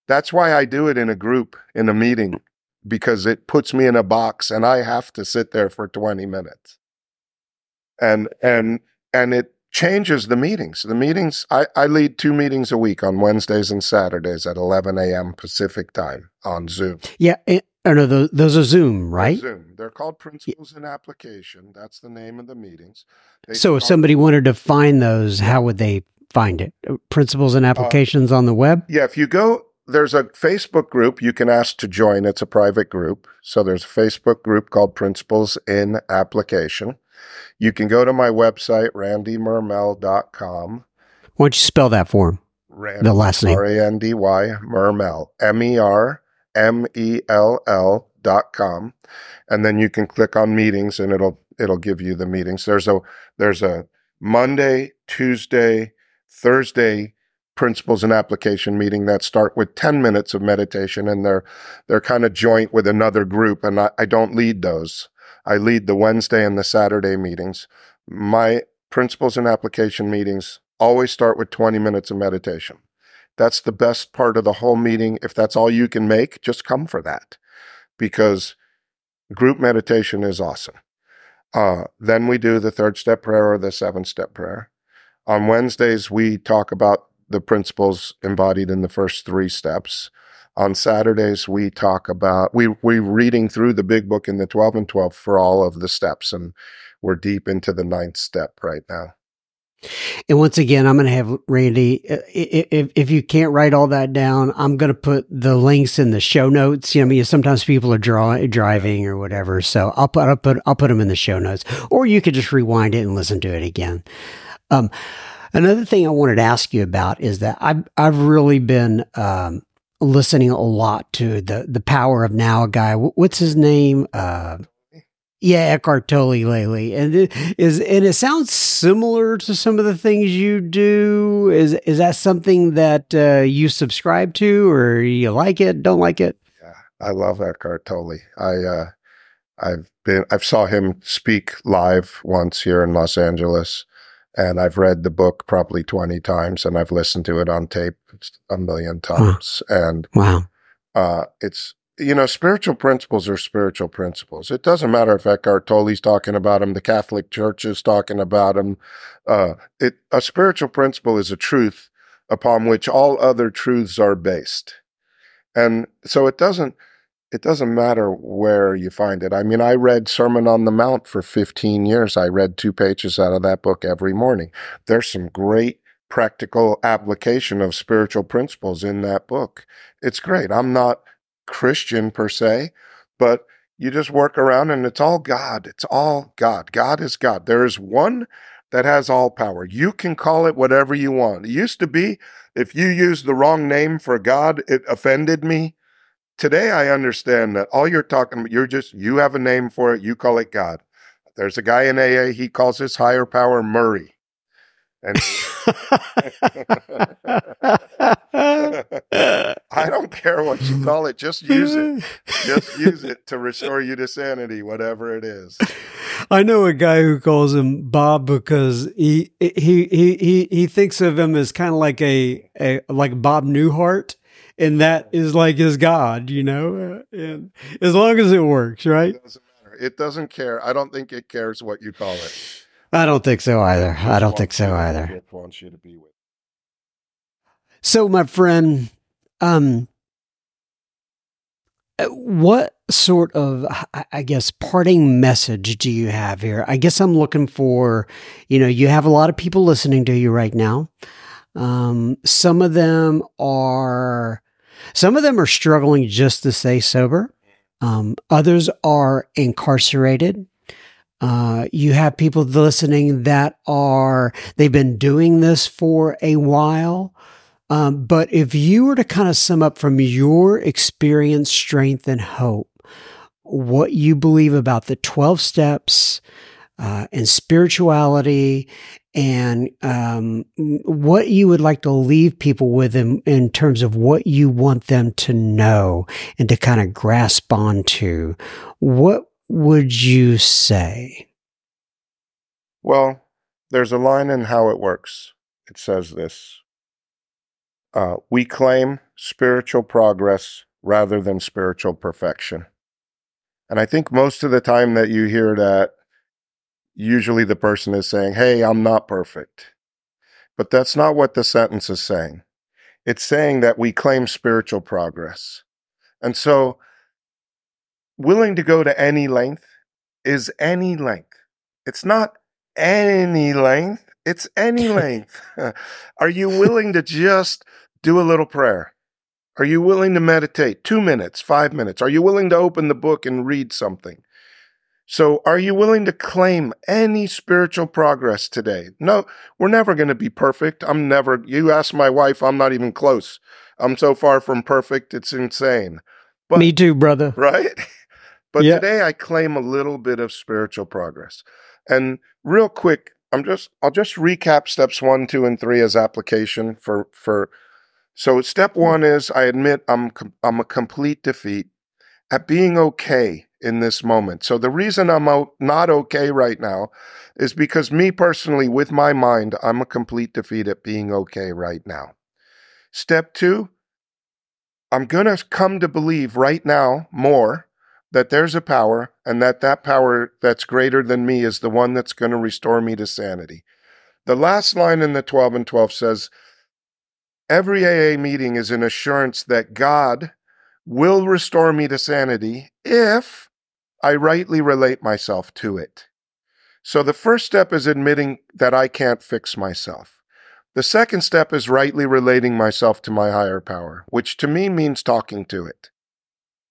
That's why I do it in a group, in a meeting, because it puts me in a box and I have to sit there for 20 minutes. And and and it changes the meetings. The meetings I, I lead two meetings a week on Wednesdays and Saturdays at 11 a.m. Pacific time on Zoom.
Yeah, it, oh no, those, those are Zoom, right?
They're Zoom. They're called Principles in Application. That's the name of the meetings.
They so if somebody wanted to find those, how would they find it? Principles and uh, Applications uh, on the web?
Yeah, if you go there's a Facebook group you can ask to join. It's a private group. So there's a Facebook group called Principles in Application. You can go to my website, randymermell.com.
Why don't you spell that for him?
Randy, the last name. R A N D Y, Mermell, M E R M E L L dot com. And then you can click on meetings and it'll it'll give you the meetings. There's a there's a Monday, Tuesday, Thursday principles and application meeting that start with 10 minutes of meditation and they're they're kind of joint with another group and I, I don't lead those. I lead the wednesday and the saturday meetings. My principles and application meetings always start with 20 minutes of meditation. That's the best part of the whole meeting. If that's all you can make just come for that because group meditation is awesome. Uh, then we do the third step prayer or the seven step prayer. On wednesdays we talk about the principles embodied in the first three steps. On Saturdays, we talk about we we're reading through the big book in the 12 and 12 for all of the steps, and we're deep into the ninth step right now.
And once again, I'm going to have Randy. If if you can't write all that down, I'm going to put the links in the show notes. You know, I mean, sometimes people are draw, driving or whatever, so I'll put I'll put I'll put them in the show notes, or you could just rewind it and listen to it again. Um, Another thing I wanted to ask you about is that I've I've really been um, listening a lot to the the power of now. Guy, what's his name? Uh, Yeah, Eckhart Tolle lately, and it is and it sounds similar to some of the things you do. Is is that something that uh, you subscribe to, or you like it, don't like it?
Yeah, I love Eckhart Tolle. I uh, I've been I've saw him speak live once here in Los Angeles, and I've read the book probably twenty times, and I've listened to it on tape a million times. Huh. And
wow,
uh, it's you know, spiritual principles are spiritual principles. It doesn't matter if Eckhart Tolle's talking about them, the Catholic Church is talking about them. Uh, it, a spiritual principle is a truth upon which all other truths are based. And so it doesn't, it doesn't matter where you find it. I mean, I read Sermon on the Mount for 15 years. I read two pages out of that book every morning. There's some great practical application of spiritual principles in that book. It's great. I'm not Christian per se, but you just work around and it's all God. It's all God. God is God. There is one that has all power. You can call it whatever you want. It used to be if you used the wrong name for God, it offended me. Today I understand that all you're talking about, you're just, you have a name for it, you call it God. There's a guy in AA, he calls his higher power Murray. And *laughs* I don't care what you call it, just use it. Just use it to restore you to sanity, whatever it is.
I know a guy who calls him Bob because he he he he, he thinks of him as kind of like a, a like Bob Newhart and that is like his God, you know. And as long as it works, right?
It doesn't matter. It doesn't care. I don't think it cares what you call it.
I don't think so either. I don't think so either.
Wants you to be with.
So, my friend, um, what sort of, I guess, parting message do you have here? I guess I'm looking for, you know, you have a lot of people listening to you right now. Um, some of them are, some of them are struggling just to stay sober. Um, others are incarcerated. Uh, you have people listening that are, they've been doing this for a while. Um, but if you were to kind of sum up from your experience, strength, and hope, what you believe about the 12 steps uh, and spirituality and um, what you would like to leave people with in, in terms of what you want them to know and to kind of grasp onto, what would you say?
Well, there's a line in how it works. It says this uh, We claim spiritual progress rather than spiritual perfection. And I think most of the time that you hear that, usually the person is saying, Hey, I'm not perfect. But that's not what the sentence is saying. It's saying that we claim spiritual progress. And so willing to go to any length is any length. It's not any length, it's any *laughs* length. Are you willing to just do a little prayer? Are you willing to meditate two minutes, five minutes? Are you willing to open the book and read something? So, are you willing to claim any spiritual progress today? No, we're never going to be perfect. I'm never, you ask my wife, I'm not even close. I'm so far from perfect, it's insane.
But, Me too, brother.
Right? *laughs* But yeah. today I claim a little bit of spiritual progress. And real quick, I'm just I'll just recap steps 1, 2 and 3 as application for for so step mm. 1 is I admit I'm I'm a complete defeat at being okay in this moment. So the reason I'm not okay right now is because me personally with my mind I'm a complete defeat at being okay right now. Step 2 I'm going to come to believe right now more that there's a power and that that power that's greater than me is the one that's going to restore me to sanity. The last line in the 12 and 12 says, Every AA meeting is an assurance that God will restore me to sanity if I rightly relate myself to it. So the first step is admitting that I can't fix myself. The second step is rightly relating myself to my higher power, which to me means talking to it.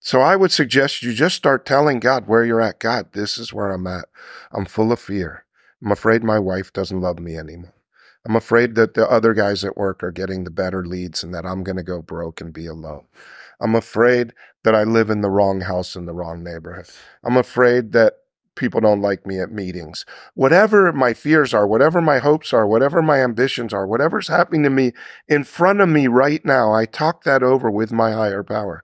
So I would suggest you just start telling God where you're at. God, this is where I'm at. I'm full of fear. I'm afraid my wife doesn't love me anymore. I'm afraid that the other guys at work are getting the better leads and that I'm going to go broke and be alone. I'm afraid that I live in the wrong house in the wrong neighborhood. I'm afraid that people don't like me at meetings. Whatever my fears are, whatever my hopes are, whatever my ambitions are, whatever's happening to me in front of me right now, I talk that over with my higher power.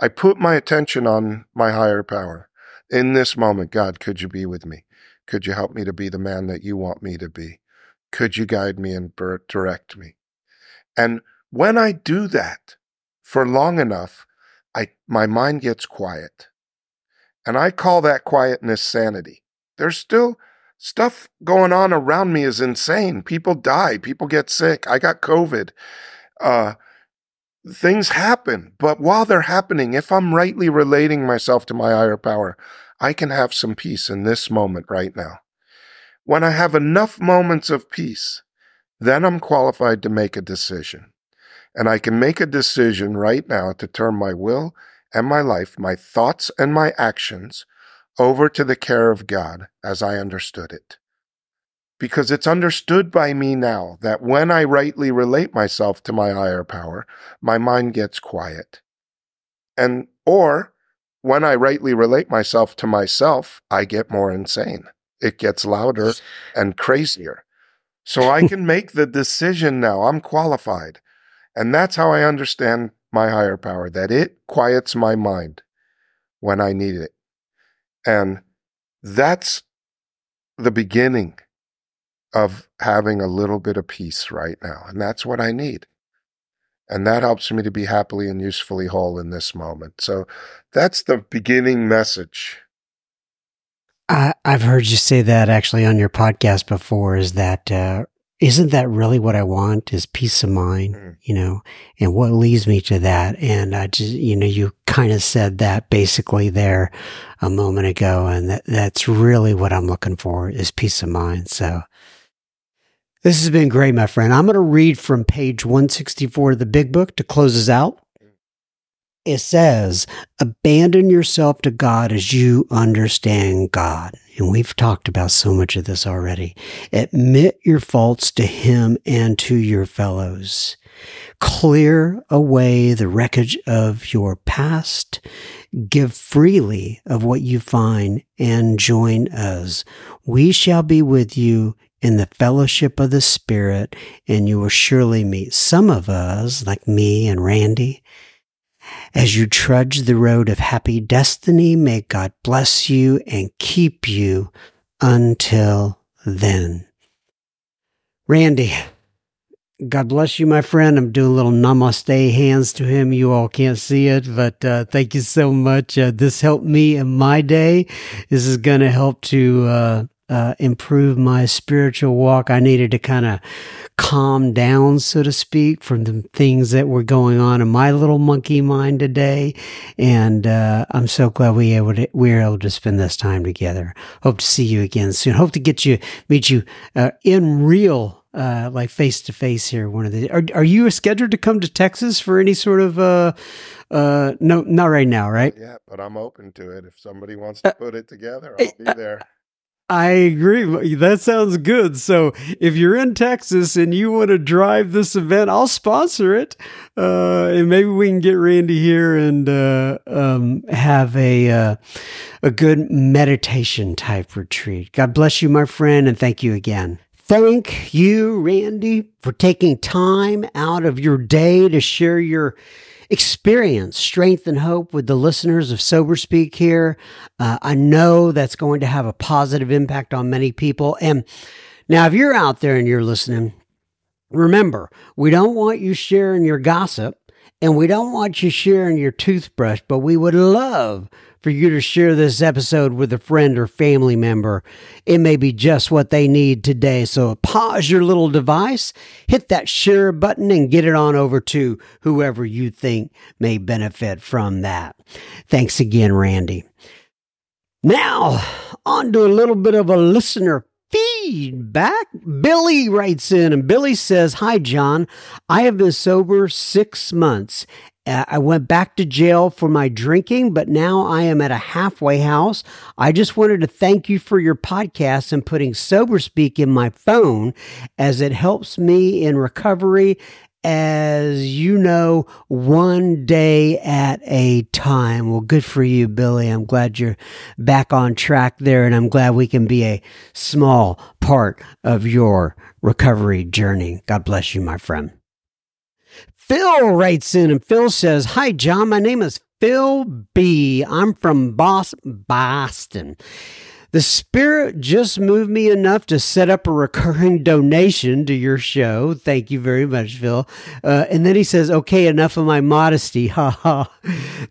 I put my attention on my higher power. In this moment, God, could you be with me? Could you help me to be the man that you want me to be? Could you guide me and direct me? And when I do that for long enough, I, my mind gets quiet. And I call that quietness sanity. There's still stuff going on around me is insane. People die, people get sick. I got COVID. Uh, things happen. But while they're happening, if I'm rightly relating myself to my higher power, I can have some peace in this moment right now. When I have enough moments of peace, then I'm qualified to make a decision. And I can make a decision right now to turn my will and my life, my thoughts and my actions over to the care of God as I understood it. Because it's understood by me now that when I rightly relate myself to my higher power, my mind gets quiet. And, or when I rightly relate myself to myself, I get more insane. It gets louder and crazier. So I *laughs* can make the decision now. I'm qualified. And that's how I understand my higher power, that it quiets my mind when I need it. And that's the beginning of having a little bit of peace right now. And that's what I need. And that helps me to be happily and usefully whole in this moment. So that's the beginning message.
I, have heard you say that actually on your podcast before is that, uh, not that really what I want is peace of mind, mm. you know, and what leads me to that. And I just, you know, you kind of said that basically there a moment ago. And that, that's really what I'm looking for is peace of mind. So this has been great, my friend. I'm going to read from page 164 of the big book to close us out. It says, abandon yourself to God as you understand God. And we've talked about so much of this already. Admit your faults to Him and to your fellows. Clear away the wreckage of your past. Give freely of what you find and join us. We shall be with you in the fellowship of the Spirit, and you will surely meet some of us, like me and Randy. As you trudge the road of happy destiny, may God bless you and keep you until then. Randy, God bless you, my friend. I'm doing a little namaste hands to him. You all can't see it, but uh, thank you so much. Uh, this helped me in my day. This is going to help to uh, uh, improve my spiritual walk. I needed to kind of calm down, so to speak, from the things that were going on in my little monkey mind today. And uh, I'm so glad we able to, we were able to spend this time together. Hope to see you again soon. Hope to get you meet you uh, in real. Uh, like face to face here. One of the are are you scheduled to come to Texas for any sort of uh uh no not right now right?
Yeah, but I'm open to it. If somebody wants to uh, put it together, I'll be there.
I agree. That sounds good. So if you're in Texas and you want to drive this event, I'll sponsor it. Uh, and maybe we can get Randy here and uh, um, have a uh, a good meditation type retreat. God bless you, my friend, and thank you again. Thank you, Randy, for taking time out of your day to share your experience, strength, and hope with the listeners of Sober Speak here. Uh, I know that's going to have a positive impact on many people. And now, if you're out there and you're listening, remember, we don't want you sharing your gossip and we don't want you sharing your toothbrush, but we would love for you to share this episode with a friend or family member. It may be just what they need today. So pause your little device, hit that share button, and get it on over to whoever you think may benefit from that. Thanks again, Randy. Now, on to a little bit of a listener feedback. Billy writes in, and Billy says, Hi, John. I have been sober six months Uh, I went back to jail for my drinking, but now I am at a halfway house. I just wanted to thank you for your podcast and putting Sober Speak in my phone as it helps me in recovery as you know, one day at a time. Well, good for you, Billy. I'm glad you're back on track there, and I'm glad we can be a small part of your recovery journey. God bless you, my friend. Phil writes in, and Phil says, Hi, John. My name is Phil B. I'm from Boston. The Spirit just moved me enough to set up a recurring donation to your show. Thank you very much, Phil. Uh, and then he says, okay, enough of my modesty. *laughs* Ha ha.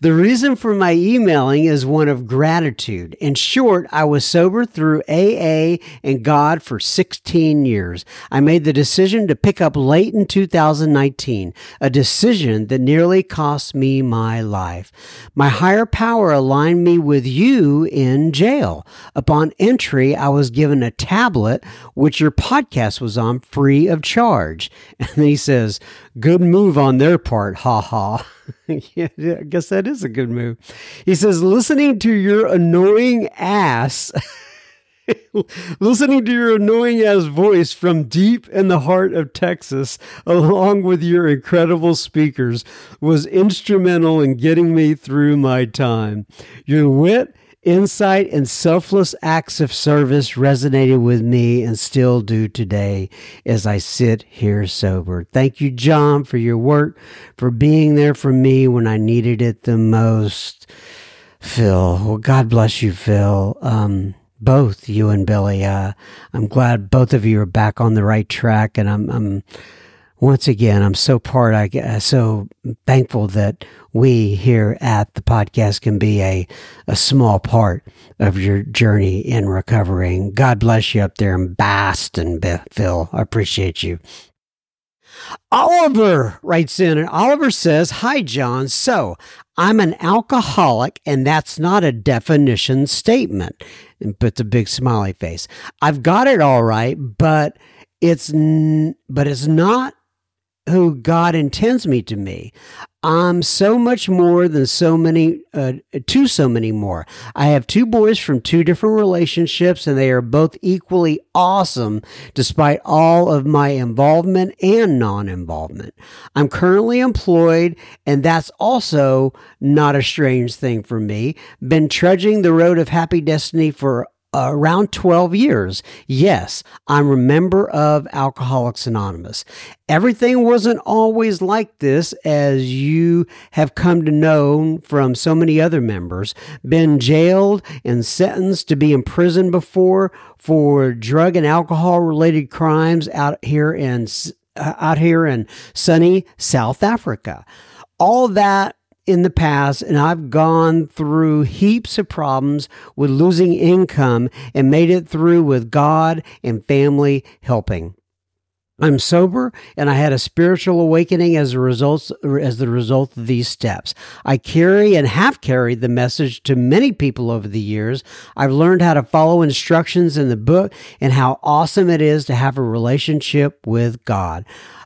The reason for my emailing is one of gratitude. In short, I was sober through AA and God for 16 years. I made the decision to pick up late in 2019, a decision that nearly cost me my life. My higher power aligned me with you in jail. Upon upon entry, I was given a tablet, which your podcast was on free of charge. *laughs* And he says, Good move on their part, ha ha. *laughs* yeah, I guess that is a good move. He says, Listening to your annoying ass. *laughs* listening to your annoying ass voice from deep in the heart of Texas, along with your incredible speakers, was instrumental in getting me through my time. Your wit Insight and selfless acts of service resonated with me and still do today as I sit here sober. Thank you, John, for your work, for being there for me when I needed it the most. Phil, well, God bless you, Phil. Um, both you and Billy. Uh, I'm glad both of you are back on the right track, and I'm, I'm once again, I'm so part, I uh, so thankful that we here at the podcast can be a, a small part of your journey in recovering. God bless you up there in Boston, Phil. I appreciate you. Oliver writes in, and Oliver says, Hi, John. So I'm an alcoholic, and that's not a definition statement. And puts a big smiley face. I've got it all right, but it's, n- but it's not who God intends me to be. I'm so much more than so many, uh, to so many more. I have two boys from two different relationships, and they are both equally awesome despite all of my involvement and non involvement. I'm currently employed, and that's also not a strange thing for me. Been trudging the road of happy destiny for around 12 years. Yes, I'm a member of Alcoholics Anonymous. Everything wasn't always like this, as you have come to know from so many other members. Been jailed and sentenced to be in prison before for drug and alcohol related crimes out here in uh, out here in sunny South Africa. All that in the past, and I've gone through heaps of problems with losing income and made it through with God and family helping. I'm sober and I had a spiritual awakening as a result as the result of these steps. I carry and have carried the message to many people over the years. I've learned how to follow instructions in the book and how awesome it is to have a relationship with God.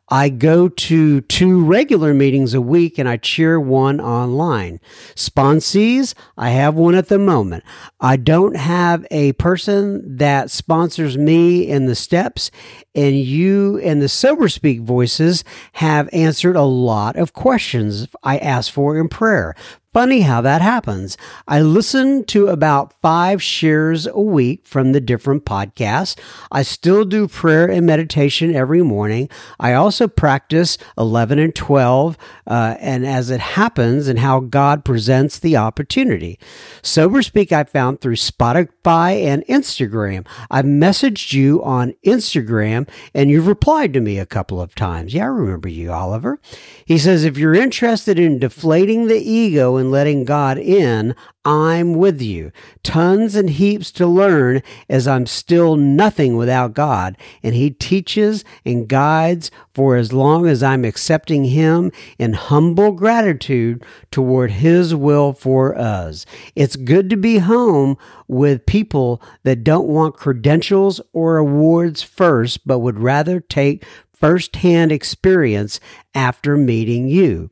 I go to two regular meetings a week and I cheer one online. Sponsees, I have one at the moment. I don't have a person that sponsors me in the steps, and you and the Sober Speak voices have answered a lot of questions I asked for in prayer. Funny how that happens. I listen to about five shares a week from the different podcasts. I still do prayer and meditation every morning. I also practice 11 and 12, uh, and as it happens, and how God presents the opportunity. Sober Speak I found through Spotify and Instagram. I've messaged you on Instagram, and you've replied to me a couple of times. Yeah, I remember you, Oliver. He says, if you're interested in deflating the ego and letting God in, I'm with you. Tons and heaps to learn as I'm still nothing without God. And He teaches and guides for as long as I'm accepting Him in humble gratitude toward His will for us. It's good to be home with people that don't want credentials or awards first, but would rather take firsthand experience after meeting you.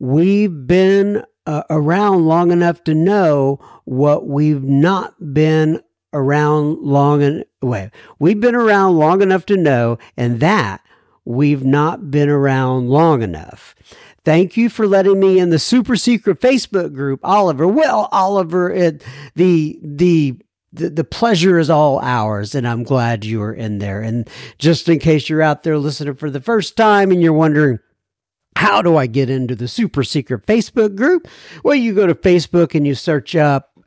We've been uh, around long enough to know what we've not been around long and wait, we've been around long enough to know, and that we've not been around long enough. Thank you for letting me in the super secret Facebook group, Oliver. Well, Oliver, it, the the the, the pleasure is all ours, and I'm glad you are in there. And just in case you're out there listening for the first time and you're wondering, how do I get into the super secret Facebook group? Well, you go to Facebook and you search up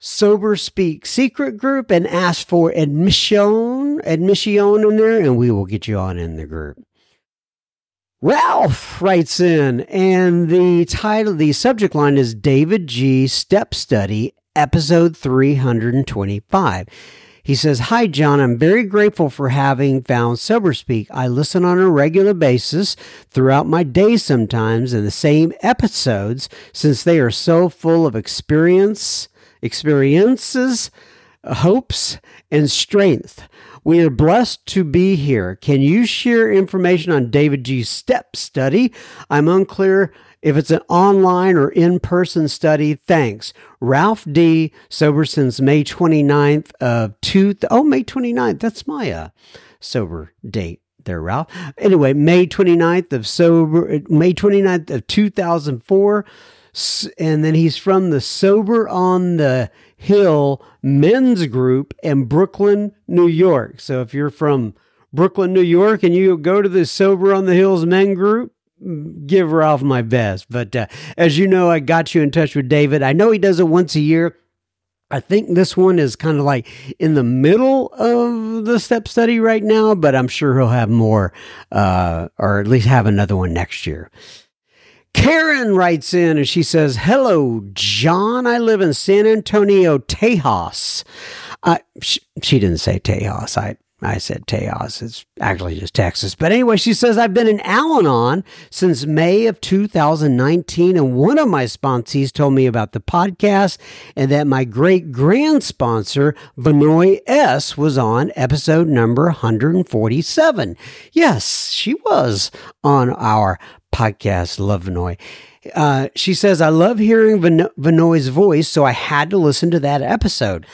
Sober Speak Secret Group and ask for admission, admission in there, and we will get you on in the group. Ralph writes in, and the title, the subject line is David G. Step Study, episode 325. He says, Hi, John. I'm very grateful for having found Sober Speak. I listen on a regular basis throughout my day sometimes in the same episodes since they are so full of experience experiences, hopes, and strength. We are blessed to be here. Can you share information on David G's STEP study? I'm unclear if it's an online or in person study. Thanks. Ralph D. Sober since May 29th of two. Oh, May 29th. That's my uh, sober date there, Ralph. Anyway, May 29th of sober, May 29th of 2004 and then he's from the Sober on the Hill men's group in Brooklyn, New York. So if you're from Brooklyn, New York, and you go to the Sober on the Hills men group, give Ralph my best. But uh, as you know, I got you in touch with David. I know he does it once a year. I think this one is kind of like in the middle of the step study right now, but I'm sure he'll have more, uh, or at least have another one next year. Karen writes in and she says, Hello, John. I live in San Antonio, Tejas. Uh, she, she didn't say Tejas. I, I said Tejas. It's actually just Texas. But anyway, she says, I've been in Al Anon since May of 2019. And one of my sponsees told me about the podcast and that my great grand sponsor, Vanoy S., was on episode number 147. Yes, she was on our podcast, Love Vanoy. Uh, she says, I love hearing Van- Vanoy's voice, so I had to listen to that episode.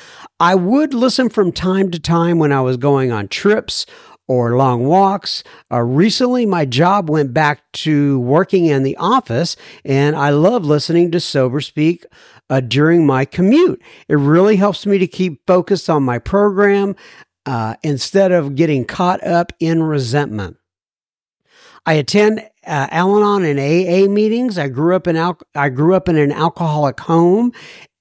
I would listen from time to time when I was going on trips or long walks. Uh, recently, my job went back to working in the office, and I love listening to Sober Speak uh, during my commute. It really helps me to keep focused on my program uh, instead of getting caught up in resentment. I attend uh, Al-Anon and AA meetings. I grew up in al- I grew up in an alcoholic home,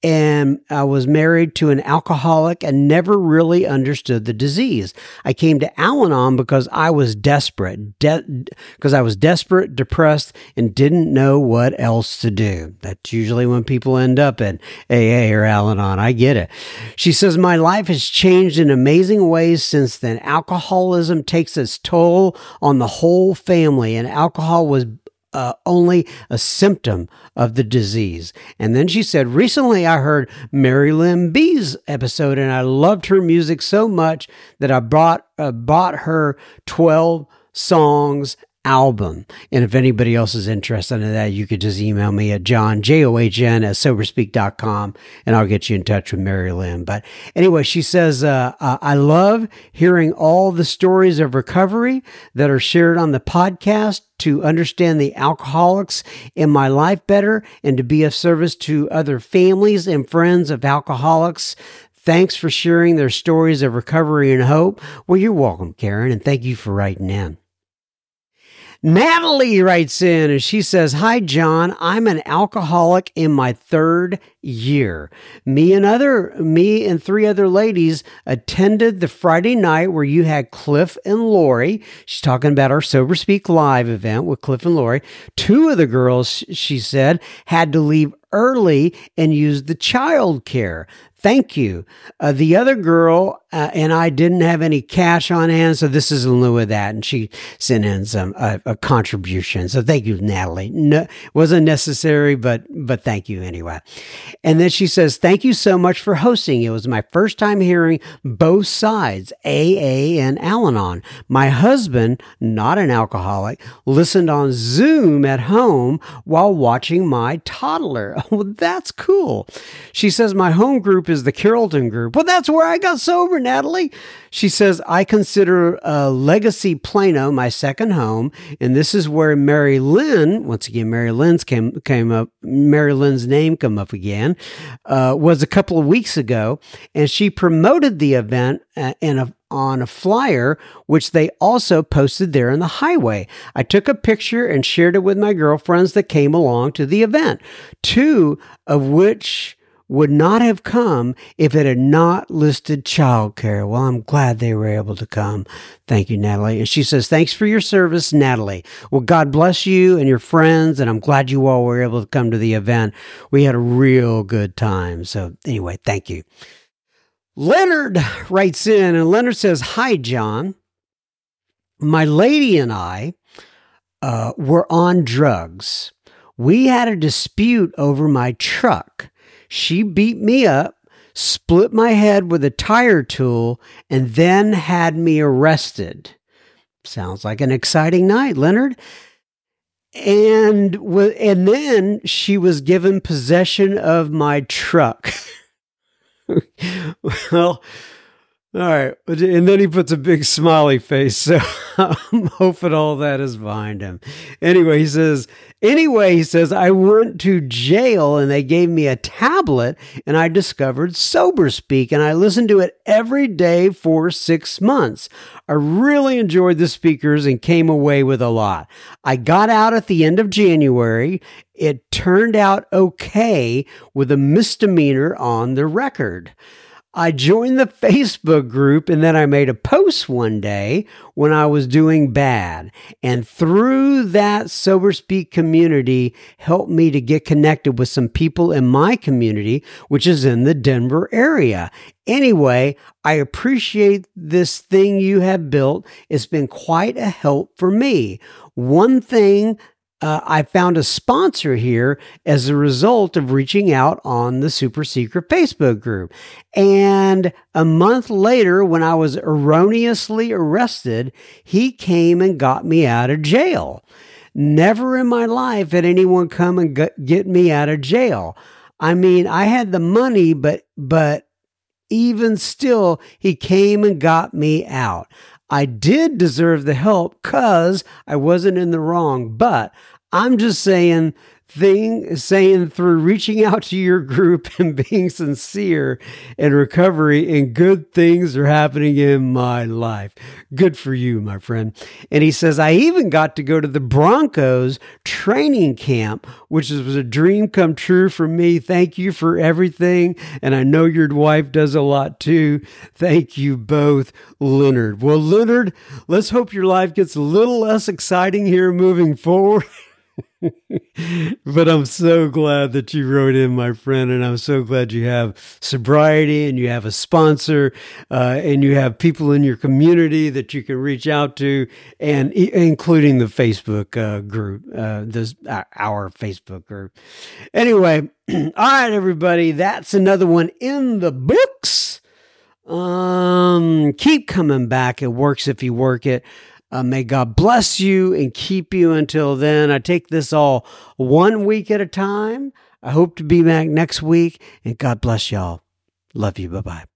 and I was married to an alcoholic and never really understood the disease. I came to Al Anon because I was desperate, because de- I was desperate, depressed, and didn't know what else to do. That's usually when people end up in AA or Al Anon. I get it. She says, My life has changed in amazing ways since then. Alcoholism takes its toll on the whole family, and alcohol was uh, only a symptom of the disease. And then she said, Recently I heard Mary Lynn B's episode and I loved her music so much that I bought, uh, bought her 12 songs album. And if anybody else is interested in that, you could just email me at john, J-O-H-N at soberspeak.com and I'll get you in touch with Mary Lynn. But anyway, she says, uh, uh, I love hearing all the stories of recovery that are shared on the podcast to understand the alcoholics in my life better and to be of service to other families and friends of alcoholics. Thanks for sharing their stories of recovery and hope. Well, you're welcome, Karen, and thank you for writing in. Natalie writes in and she says, Hi, John. I'm an alcoholic in my third year. Me and other, me and three other ladies attended the Friday night where you had Cliff and Lori. She's talking about our Sober Speak Live event with Cliff and Lori. Two of the girls, she said, had to leave early and use the child care. Thank you. Uh, the other girl uh, and I didn't have any cash on hand, so this is in lieu of that. And she sent in some uh, a contribution. So thank you, Natalie. No, wasn't necessary, but but thank you anyway. And then she says, "Thank you so much for hosting. It was my first time hearing both sides, AA and Al-Anon. My husband, not an alcoholic, listened on Zoom at home while watching my toddler. *laughs* well, that's cool." She says, "My home group is the Carrollton group. Well, that's where I got sober, Natalie. She says, I consider Legacy Plano my second home. And this is where Mary Lynn, once again, Mary Lynn's came, came up, Mary Lynn's name come up again, uh, was a couple of weeks ago. And she promoted the event uh, in a, on a flyer, which they also posted there in the highway. I took a picture and shared it with my girlfriends that came along to the event, two of which would not have come if it had not listed childcare. Well, I'm glad they were able to come. Thank you, Natalie. And she says, Thanks for your service, Natalie. Well, God bless you and your friends. And I'm glad you all were able to come to the event. We had a real good time. So, anyway, thank you. Leonard writes in, and Leonard says, Hi, John. My lady and I uh, were on drugs. We had a dispute over my truck. She beat me up, split my head with a tire tool, and then had me arrested. Sounds like an exciting night, Leonard. And and then she was given possession of my truck. *laughs* well, all right. And then he puts a big smiley face. So *laughs* I'm hoping all that is behind him. Anyway, he says, anyway, he says, I went to jail and they gave me a tablet and I discovered Sober Speak and I listened to it every day for six months. I really enjoyed the speakers and came away with a lot. I got out at the end of January. It turned out okay with a misdemeanor on the record. I joined the Facebook group and then I made a post one day when I was doing bad. And through that Sober Speak community helped me to get connected with some people in my community, which is in the Denver area. Anyway, I appreciate this thing you have built. It's been quite a help for me. One thing uh, I found a sponsor here as a result of reaching out on the super secret Facebook group. And a month later, when I was erroneously arrested, he came and got me out of jail. Never in my life had anyone come and get me out of jail. I mean, I had the money, but, but even still, he came and got me out. I did deserve the help because I wasn't in the wrong, but I'm just saying thing saying through reaching out to your group *laughs* and being sincere and recovery and good things are happening in my life. Good for you, my friend. And he says, I even got to go to the Broncos training camp, which was a dream come true for me. Thank you for everything. And I know your wife does a lot too. Thank you both, Leonard. Well, Leonard, let's hope your life gets a little less exciting here moving forward. *laughs* but I'm so glad that you wrote in, my friend, and I'm so glad you have sobriety and you have a sponsor uh, and you have people in your community that you can reach out to, and including the Facebook uh, group, uh, this uh, our Facebook group. Anyway, *clears throat* all right, everybody, that's another one in the books. Um, keep coming back. It works if you work it. Uh, may God bless you and keep you until then. I take this all one week at a time. I hope to be back next week, and God bless y'all. Love you. Bye bye.